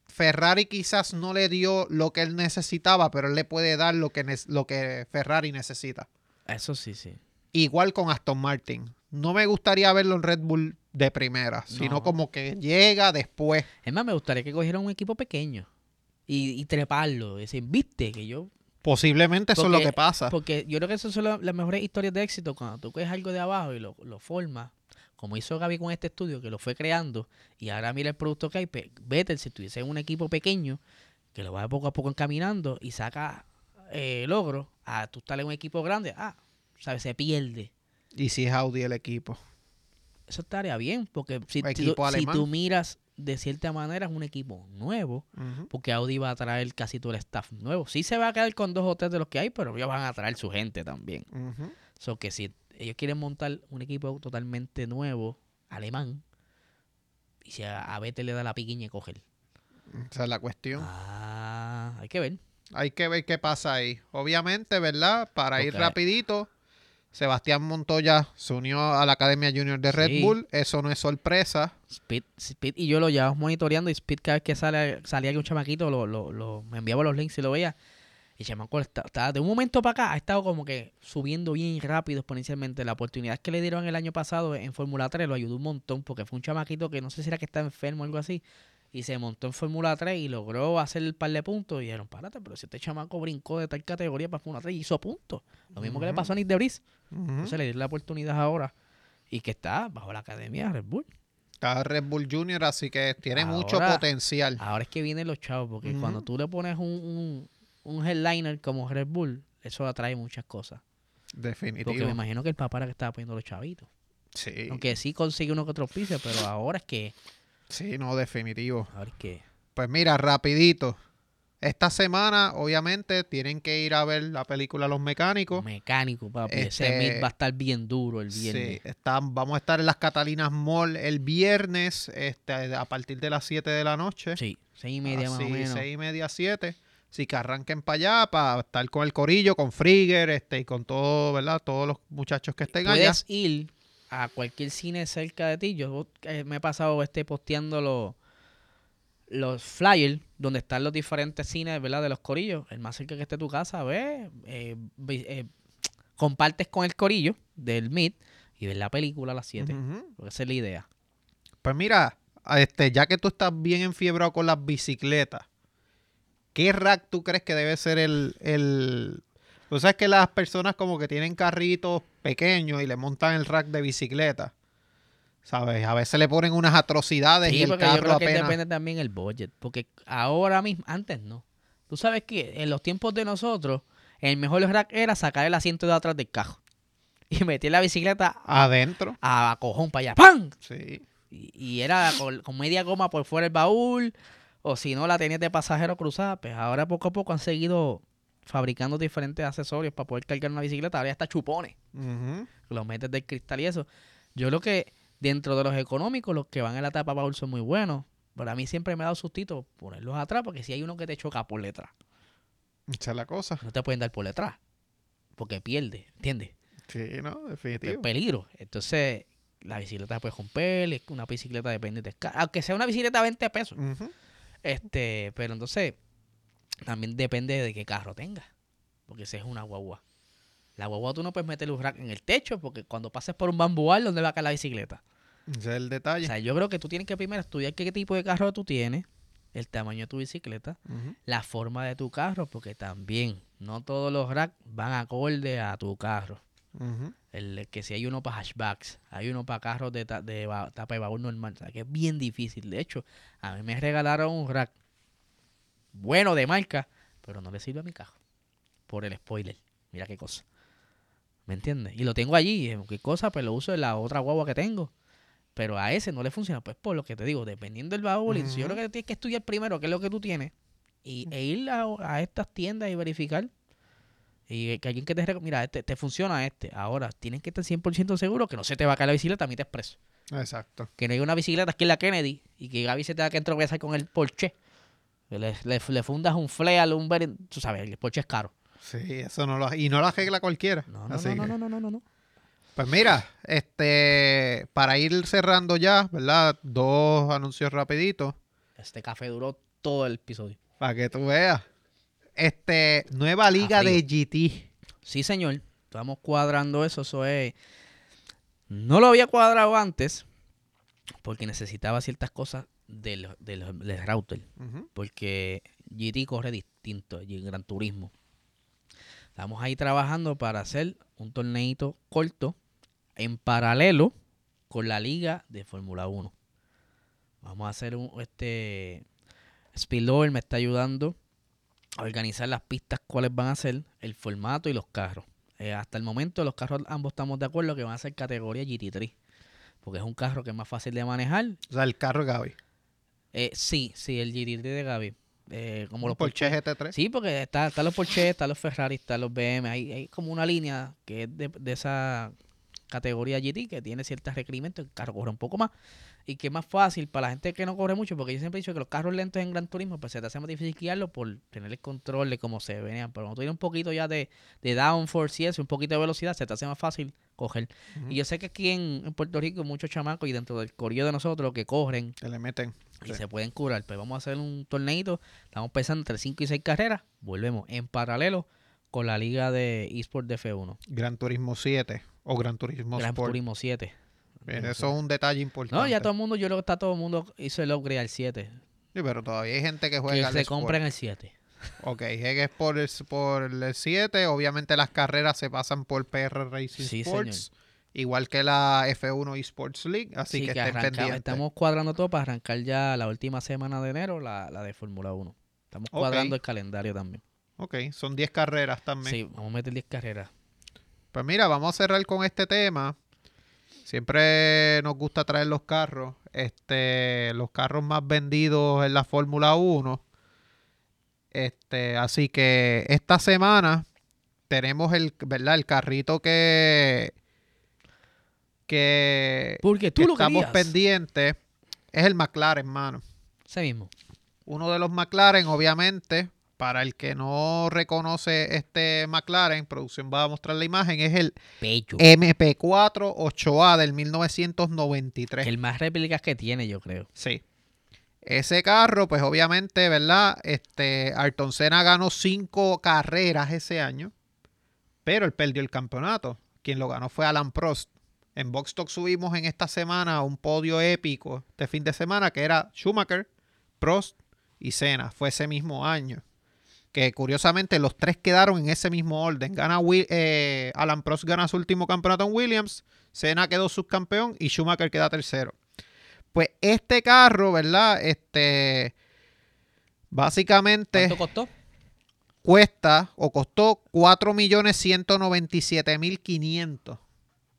Ferrari quizás no le dio lo que él necesitaba, pero él le puede dar lo que, lo que Ferrari necesita. Eso sí, sí. Igual con Aston Martin. No me gustaría verlo en Red Bull de primera, sino No. como que llega después. Es más, me gustaría que cogieran un equipo pequeño y, y treparlo. Decir, viste que yo Posiblemente eso es lo que pasa. Porque yo creo que esas son la- las mejores historias de éxito cuando tú coges algo de abajo y lo, lo formas, como hizo Gaby con este estudio, que lo fue creando, y ahora mira el producto que hay. pe- Vettel, si tuviese un equipo pequeño, que lo va poco a poco encaminando y saca eh, logros, a tú estar en un equipo grande, ah, ¿sabes? Se pierde. Y si es Audi el equipo. Eso estaría bien, porque si, si tú- si alemán. tú miras de cierta manera es un equipo nuevo, porque Audi va a traer casi todo el staff nuevo. Sí se va a quedar con dos o tres de los que hay, pero ellos van a traer su gente también. Ujú. So que si ellos quieren montar un equipo totalmente nuevo, alemán, y si a, a Vettel le da la piquiña y coger. Esa es la cuestión. Ah, hay que ver. Hay que ver qué pasa ahí. Obviamente, ¿verdad? Para ir rapidito, Sebastián Montoya se unió a la Academia Junior de Red Sí. Bull. Eso no es sorpresa. Speed, Speed y yo lo llevamos monitoreando y Speed cada vez que sale, salía aquí un chamaquito, lo, lo, lo- me enviaba los links y lo veía. Y chamaco está, está- de un momento para acá ha estado como que subiendo bien rápido exponencialmente. La oportunidad que le dieron el año pasado en Fórmula 3 lo ayudó un montón porque fue un chamaquito que no sé si era que está enfermo o algo así. Y se montó en Fórmula 3 y logró hacer el par de puntos. Y dijeron, párate, pero si este chamaco brincó de tal categoría para Fórmula 3 y hizo puntos. Lo mismo que le pasó a Nick Debris. Ujú. Entonces le dieron la oportunidad ahora. Y que está bajo la academia de Red Bull. Está Red Bull Junior, así que tiene mucho potencial. Ahora es que vienen los chavos, porque cuando tú le pones un, un, un headliner como Red Bull, eso atrae muchas cosas. Porque Definitivo. me imagino que el papá era que estaba poniendo los chavitos. Sí, Aunque sí consigue uno que otro piso, pero ahora es que. Sí, no, definitivo. Ahora es que. Pues mira, rapidito. Esta semana, obviamente, tienen que ir a ver la película Los Mecánicos. Mecánico, papi. Ese Este- Meet va a estar bien duro el viernes. Sí, están- vamos a estar en las Catalinas Mall el viernes este, a partir de las 7 de la noche. Sí, seis y media más o menos. seis y media, 7. Así que arranquen para allá para estar con el corillo, con Frigger este, y con todo, ¿verdad? Todos los muchachos que estén allá. Puedes ir a cualquier cine cerca de ti. Yo eh, me he pasado este posteando los, los flyers donde están los diferentes cines, ¿verdad? De los corillos. El más cerca que esté tu casa, ve, eh, eh, compartes con el corillo del Meet y ves la película a las 7. Ujú. Porque esa es la idea. Pues mira, este, ya que tú estás bien enfiebrado con las bicicletas, ¿qué rack tú crees que debe ser el... el... Tú sabes que las personas como que tienen carritos pequeños y le montan el rack de bicicleta. ¿Sabes? A veces le ponen unas atrocidades y el porque yo carro creo que apenas... depende también el budget. Porque ahora mismo, antes no. Tú sabes que en los tiempos de nosotros, el mejor rack era sacar el asiento de atrás del carro. Y meter la bicicleta Adentro. a cojón para allá. ¡Pam! Sí. Y, y era con, con media goma por fuera del baúl. O si no, la tenías de pasajero cruzada. Pues ahora poco a poco han seguido fabricando diferentes accesorios para poder cargar una bicicleta. Ahora ya está chupones. Ujú. Los metes del cristal y eso. Yo creo que dentro de los económicos, los que van en la tapa baúl son muy buenos. Pero a mí siempre me ha dado sustito ponerlos atrás. Porque si hay uno que te choca por detrás, Esa es la cosa. no te pueden dar por detrás. Porque pierde, ¿entiendes? Sí, ¿no? Es Definitivo. peligro. Entonces, la bicicleta puede romper, es una bicicleta depende de Aunque sea una bicicleta de 20 pesos. Este, pero entonces, también depende de qué carro tengas. Porque si es una guagua. La guagua tú no puedes meter un rack en el techo, porque cuando pases por un bambual, ¿dónde va a caer la bicicleta? Ese es el O detalle. sea, yo creo que tú tienes que primero estudiar qué tipo de carro tú tienes, el tamaño de tu bicicleta, la forma de tu carro, porque también no todos los racks van acorde a tu carro. El, que si hay uno para hatchbacks, hay uno para carros de, ta- de tapa de baúl normal. O sea, que es bien difícil. De hecho, a mí me regalaron un rack bueno de marca, pero no le sirve a mi carro. Por el spoiler. Mira qué cosa. ¿Me entiendes? Y lo tengo allí. ¿Qué cosa? Pues lo uso en la otra guagua que tengo. Pero a ese no le funciona. Pues por lo que te digo, dependiendo del baúl. y Yo Ujú. creo que tienes que estudiar primero qué es lo que tú tienes. Y, e ir a, a estas tiendas y verificar. Y que alguien que te mira, este, te funciona este. Ahora, tienes que estar 100% seguro que no se te va a caer la bicicleta a mitad expreso. Exacto. Que no hay una bicicleta aquí en la Kennedy y que Gaby se tenga que entropezar con el Porsche. Le, le, le fundas un fleal, un Beren- Tú sabes, el Porsche es caro. Sí, eso no lo... Y no lo arregla cualquiera. No, no, Así no, no, que- no, no, no, no, no. Pues mira, este, para ir cerrando ya, ¿verdad? Dos anuncios rapiditos Este café duró todo el episodio. para que tú veas. Este, nueva liga de GT. Sí, señor. Estamos cuadrando eso. Eso es. No lo había cuadrado antes porque necesitaba ciertas cosas del, del, del router. Porque GT corre distinto y en Gran Turismo. Estamos ahí trabajando para hacer un torneito corto en paralelo con la liga de Fórmula 1. Vamos a hacer un este Spillover me está ayudando a organizar las pistas cuáles van a ser, el formato y los carros. Eh, hasta el momento los carros ambos estamos de acuerdo que van a ser categoría GT3. Porque es un carro que es más fácil de manejar. O sea, el carro Gaby. Eh, sí, sí, el GT3 de Gaby. Eh, como los Porsche Porsche. GT3. Sí, porque está, están los Porsche, están los Ferrari, están los BM. Hay, hay como una línea que es de, de esa categoría GT que tiene ciertos requerimientos. El carro corre un poco más. Y que es más fácil para la gente que no corre mucho. Porque yo siempre he dicho que los carros lentos en Gran Turismo pues se te hace más difícil guiarlo por tener el control de cómo se venían. Pero cuando tú tienes un poquito ya de, de downforce y eso, un poquito de velocidad, se te hace más fácil coger. Y yo sé que aquí en, en Puerto Rico muchos chamacos y dentro del corillo de nosotros que corren Que le meten. y Sí. se pueden curar. Pues vamos a hacer un torneito. Estamos pensando entre 5 y 6 carreras. Volvemos en paralelo con la liga de eSport de F1. Gran Turismo 7 o Gran Turismo Gran Sport. Turismo 7. Bien, eso es un detalle importante. No, ya todo el mundo, yo creo que está todo el mundo hizo el upgrade al 7. Sí, pero todavía hay gente que Que juega al se compren el 7. Ok, llegues por el, por el 7. Obviamente las carreras se pasan por PR Racing Sí, Sports. Igual que la F1 Esports League. Así Sí, que, que estén pendientes. estamos cuadrando todo para arrancar ya la última semana de enero la, la de Fórmula 1. Estamos cuadrando el calendario también. Ok, son 10 carreras también. Sí, vamos a meter 10 carreras. Pues mira, vamos a cerrar con este tema. Siempre nos gusta traer los carros. Este, los carros más vendidos en la Fórmula 1. Este, así que esta semana tenemos el, ¿verdad? El carrito que que, Porque tú que lo estamos querías. pendientes es el McLaren, mano. Ese mismo. Uno de los McLaren, obviamente, para el que no reconoce este McLaren, producción va a mostrar la imagen, es el Pecho. MP4 8A del 1993. el más réplicas que tiene, yo creo. Sí. Ese carro, pues obviamente, ¿verdad? Este, Ayrton Senna ganó cinco carreras ese año, pero él perdió el campeonato. Quien lo ganó fue Alan Prost. En Box Talk subimos en esta semana un podio épico este fin de semana que era Schumacher, Prost y Senna. Fue ese mismo año. Que curiosamente los tres quedaron en ese mismo orden. Gana Wi- eh, Alan Prost gana su último campeonato en Williams, Senna quedó subcampeón y Schumacher queda tercero. Pues este carro, ¿verdad? Este básicamente ¿Cuánto costó? cuesta o costó 4.197.500.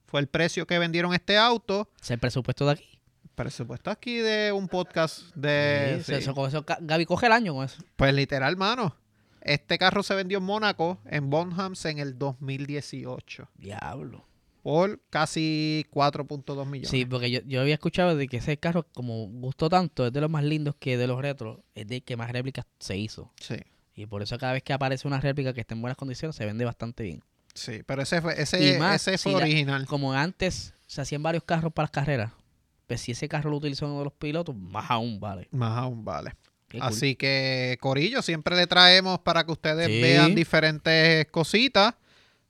Fue el precio que vendieron este auto. Es el presupuesto de aquí. Presupuesto aquí de un podcast de... Sí, sí. eso- con eso Ga- Gaby coge el año con eso. Pues literal, mano. Este carro se vendió en Mónaco, en Bonhams, en el 2018. Diablo. Por casi 4.2 millones. Sí, porque yo, yo había escuchado de que ese carro, como gustó tanto, es de los más lindos que de los retros, es de que más réplicas se hizo. Sí, Y por eso cada vez que aparece una réplica que esté en buenas condiciones, se vende bastante bien. sí. Pero ese fue, ese, más, ese fue si la- original. Como antes se hacían varios carros para las carreras, pues si ese carro lo utilizó uno de los pilotos, más aún vale. Más aún vale. Cool. Así que, Corillo, siempre le traemos para que ustedes Sí. vean diferentes cositas.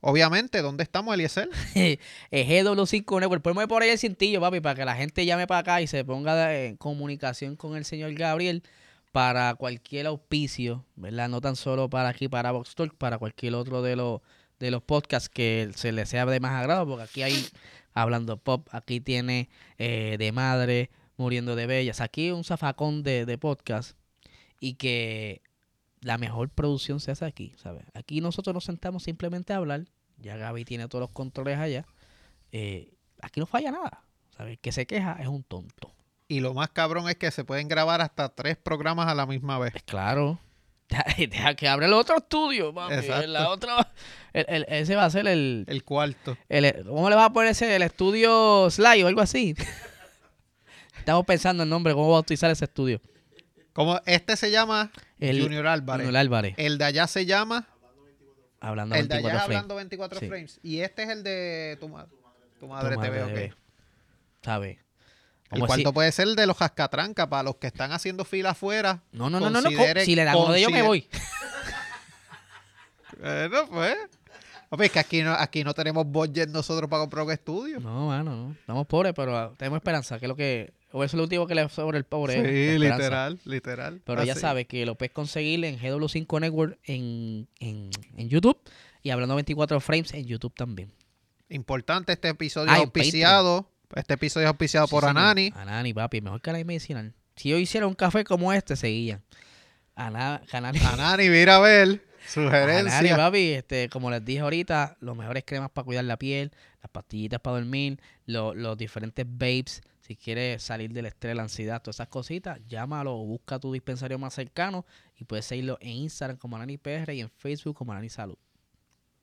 Obviamente, ¿dónde estamos, Eliezer? Eh, GW5 Network. Ponme por ahí el cintillo, papi, para que la gente llame para acá y se ponga en comunicación con el señor Gabriel para cualquier auspicio, ¿verdad? No tan solo para aquí, para Vox Talk, para cualquier otro de los, de los podcasts que se les sea de más agrado, porque aquí hay Hablando Pop, aquí tiene eh, De Madre, Muriendo de Bellas, aquí un zafacón de, de podcast y que la mejor producción se hace aquí, ¿sabes? Aquí nosotros nos sentamos simplemente a hablar, ya Gaby tiene todos los controles allá, eh, aquí no falla nada, ¿sabes? El que se queja es un tonto. Y lo más cabrón es que se pueden grabar hasta tres programas a la misma vez. Pues claro. Deja, que abra el otro estudio, papi. Exacto. La otra, el- el- ese va a ser el, El cuarto. el- ¿Cómo le va a poner ese? El estudio Sly o algo así. Estamos pensando en nombre, cómo bautizar ese estudio. Como este se llama El Junior Álvarez. Junior Álvarez. El de allá se llama. Hablando el de allá 24 es frames. hablando 24 Sí. frames. Y este es el de tu, ma- tu Tu madre, madre TV. TV. ok. ¿Sabes? El cuarto puede ser el de los cascatranca para los que están haciendo fila afuera. No, no, no, no, no. Si le dan uno de ellos, me voy. Bueno, pues. Papi, es que aquí no, aquí no tenemos budget nosotros para comprar un estudio. No, mano, no. Estamos pobres, pero ah, tenemos esperanza, que es lo que... O eso es lo último que le sobre el pobre. sí, literal, literal. Pero ya sabes que lo puedes conseguir en GW5 Network en, en, en YouTube Y hablando 24 frames en YouTube también. Importante, este episodio Ah, auspiciado. Este episodio es auspiciado Sí, por señor. Anani. Anani, papi, mejor que la medicinal. Si yo hiciera un café como este. Ana, Anani. Anani, mira a ver. Anani, Sugerencia. papi, este, como les dije ahorita, los mejores cremas para cuidar la piel, las pastillitas para dormir, lo- los diferentes babes, si quieres salir del estrés, la ansiedad, todas esas cositas, llámalo o busca tu dispensario más cercano y puedes seguirlo en Instagram como Anani PR y en Facebook como Anani Salud.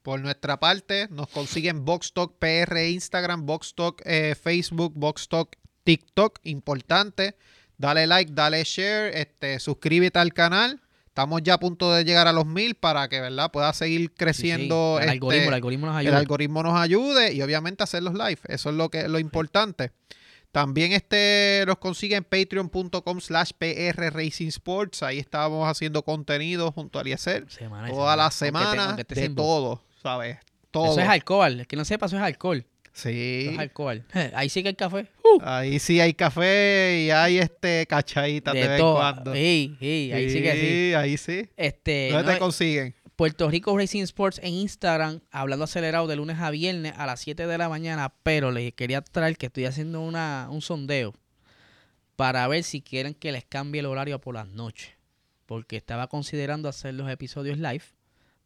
Por nuestra parte, nos consiguen Box Talk PR Instagram, Box Talk eh, Facebook, Box Talk TikTok. Importante. Dale like, dale share, este, suscríbete al canal. Estamos ya a punto de llegar a los mil para que, ¿verdad? Pueda seguir Sí, sí, creciendo. El este, algoritmo, el algoritmo nos el ayuda. algoritmo nos ayude y obviamente hacer los live. Eso es lo que lo importante. También este los consigue en patreon.com slash PR Racing Sports. Ahí estábamos haciendo contenido junto a Eliezer. Semana Toda la Aunque te- semana aunque de todo, ¿sabes? Todo. Eso es alcohol. El que no sepa, eso es alcohol. Sí. es alcohol. Ahí sí que el café. uh, Ahí sí hay café y hay este cachaditas de, de vez en cuando. Sí, sí, ahí sí que sí. ahí sí. Este, ¿Dónde no, te consiguen? Puerto Rico Racing Sports en Instagram, hablando acelerado de lunes a viernes a las 7 de la mañana, pero les quería traer que estoy haciendo una, un sondeo para ver si quieren que les cambie el horario por las noches, porque estaba considerando hacer los episodios live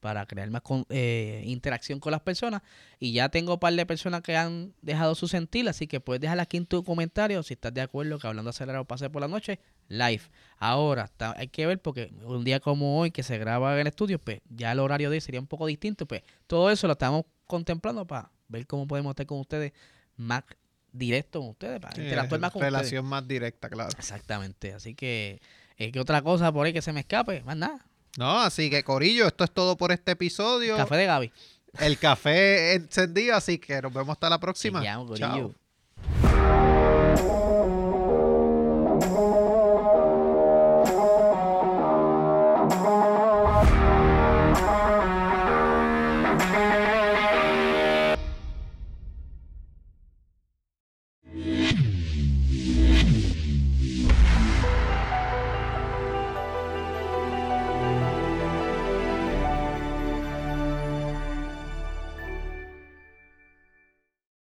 para crear más con- eh, interacción con las personas y ya tengo un par de personas que han dejado su sentir, así que puedes dejar aquí en tu comentario si estás de acuerdo que hablando acelerado pase por la noche live. Ahora, está- hay que ver porque un día como hoy que se graba en el estudio, pues ya el horario de hoy sería un poco distinto, pues todo eso lo estamos contemplando para ver cómo podemos estar con ustedes más directo con ustedes, para interactuar más con ustedes. Eh, Relación más directa, claro. Exactamente, así que es que otra cosa por ahí que se me escape, más nada. No, así que Corillo, esto es todo por este episodio. Café de Gaby. El café encendido, así que nos vemos hasta la próxima. Chequeamos, Chao.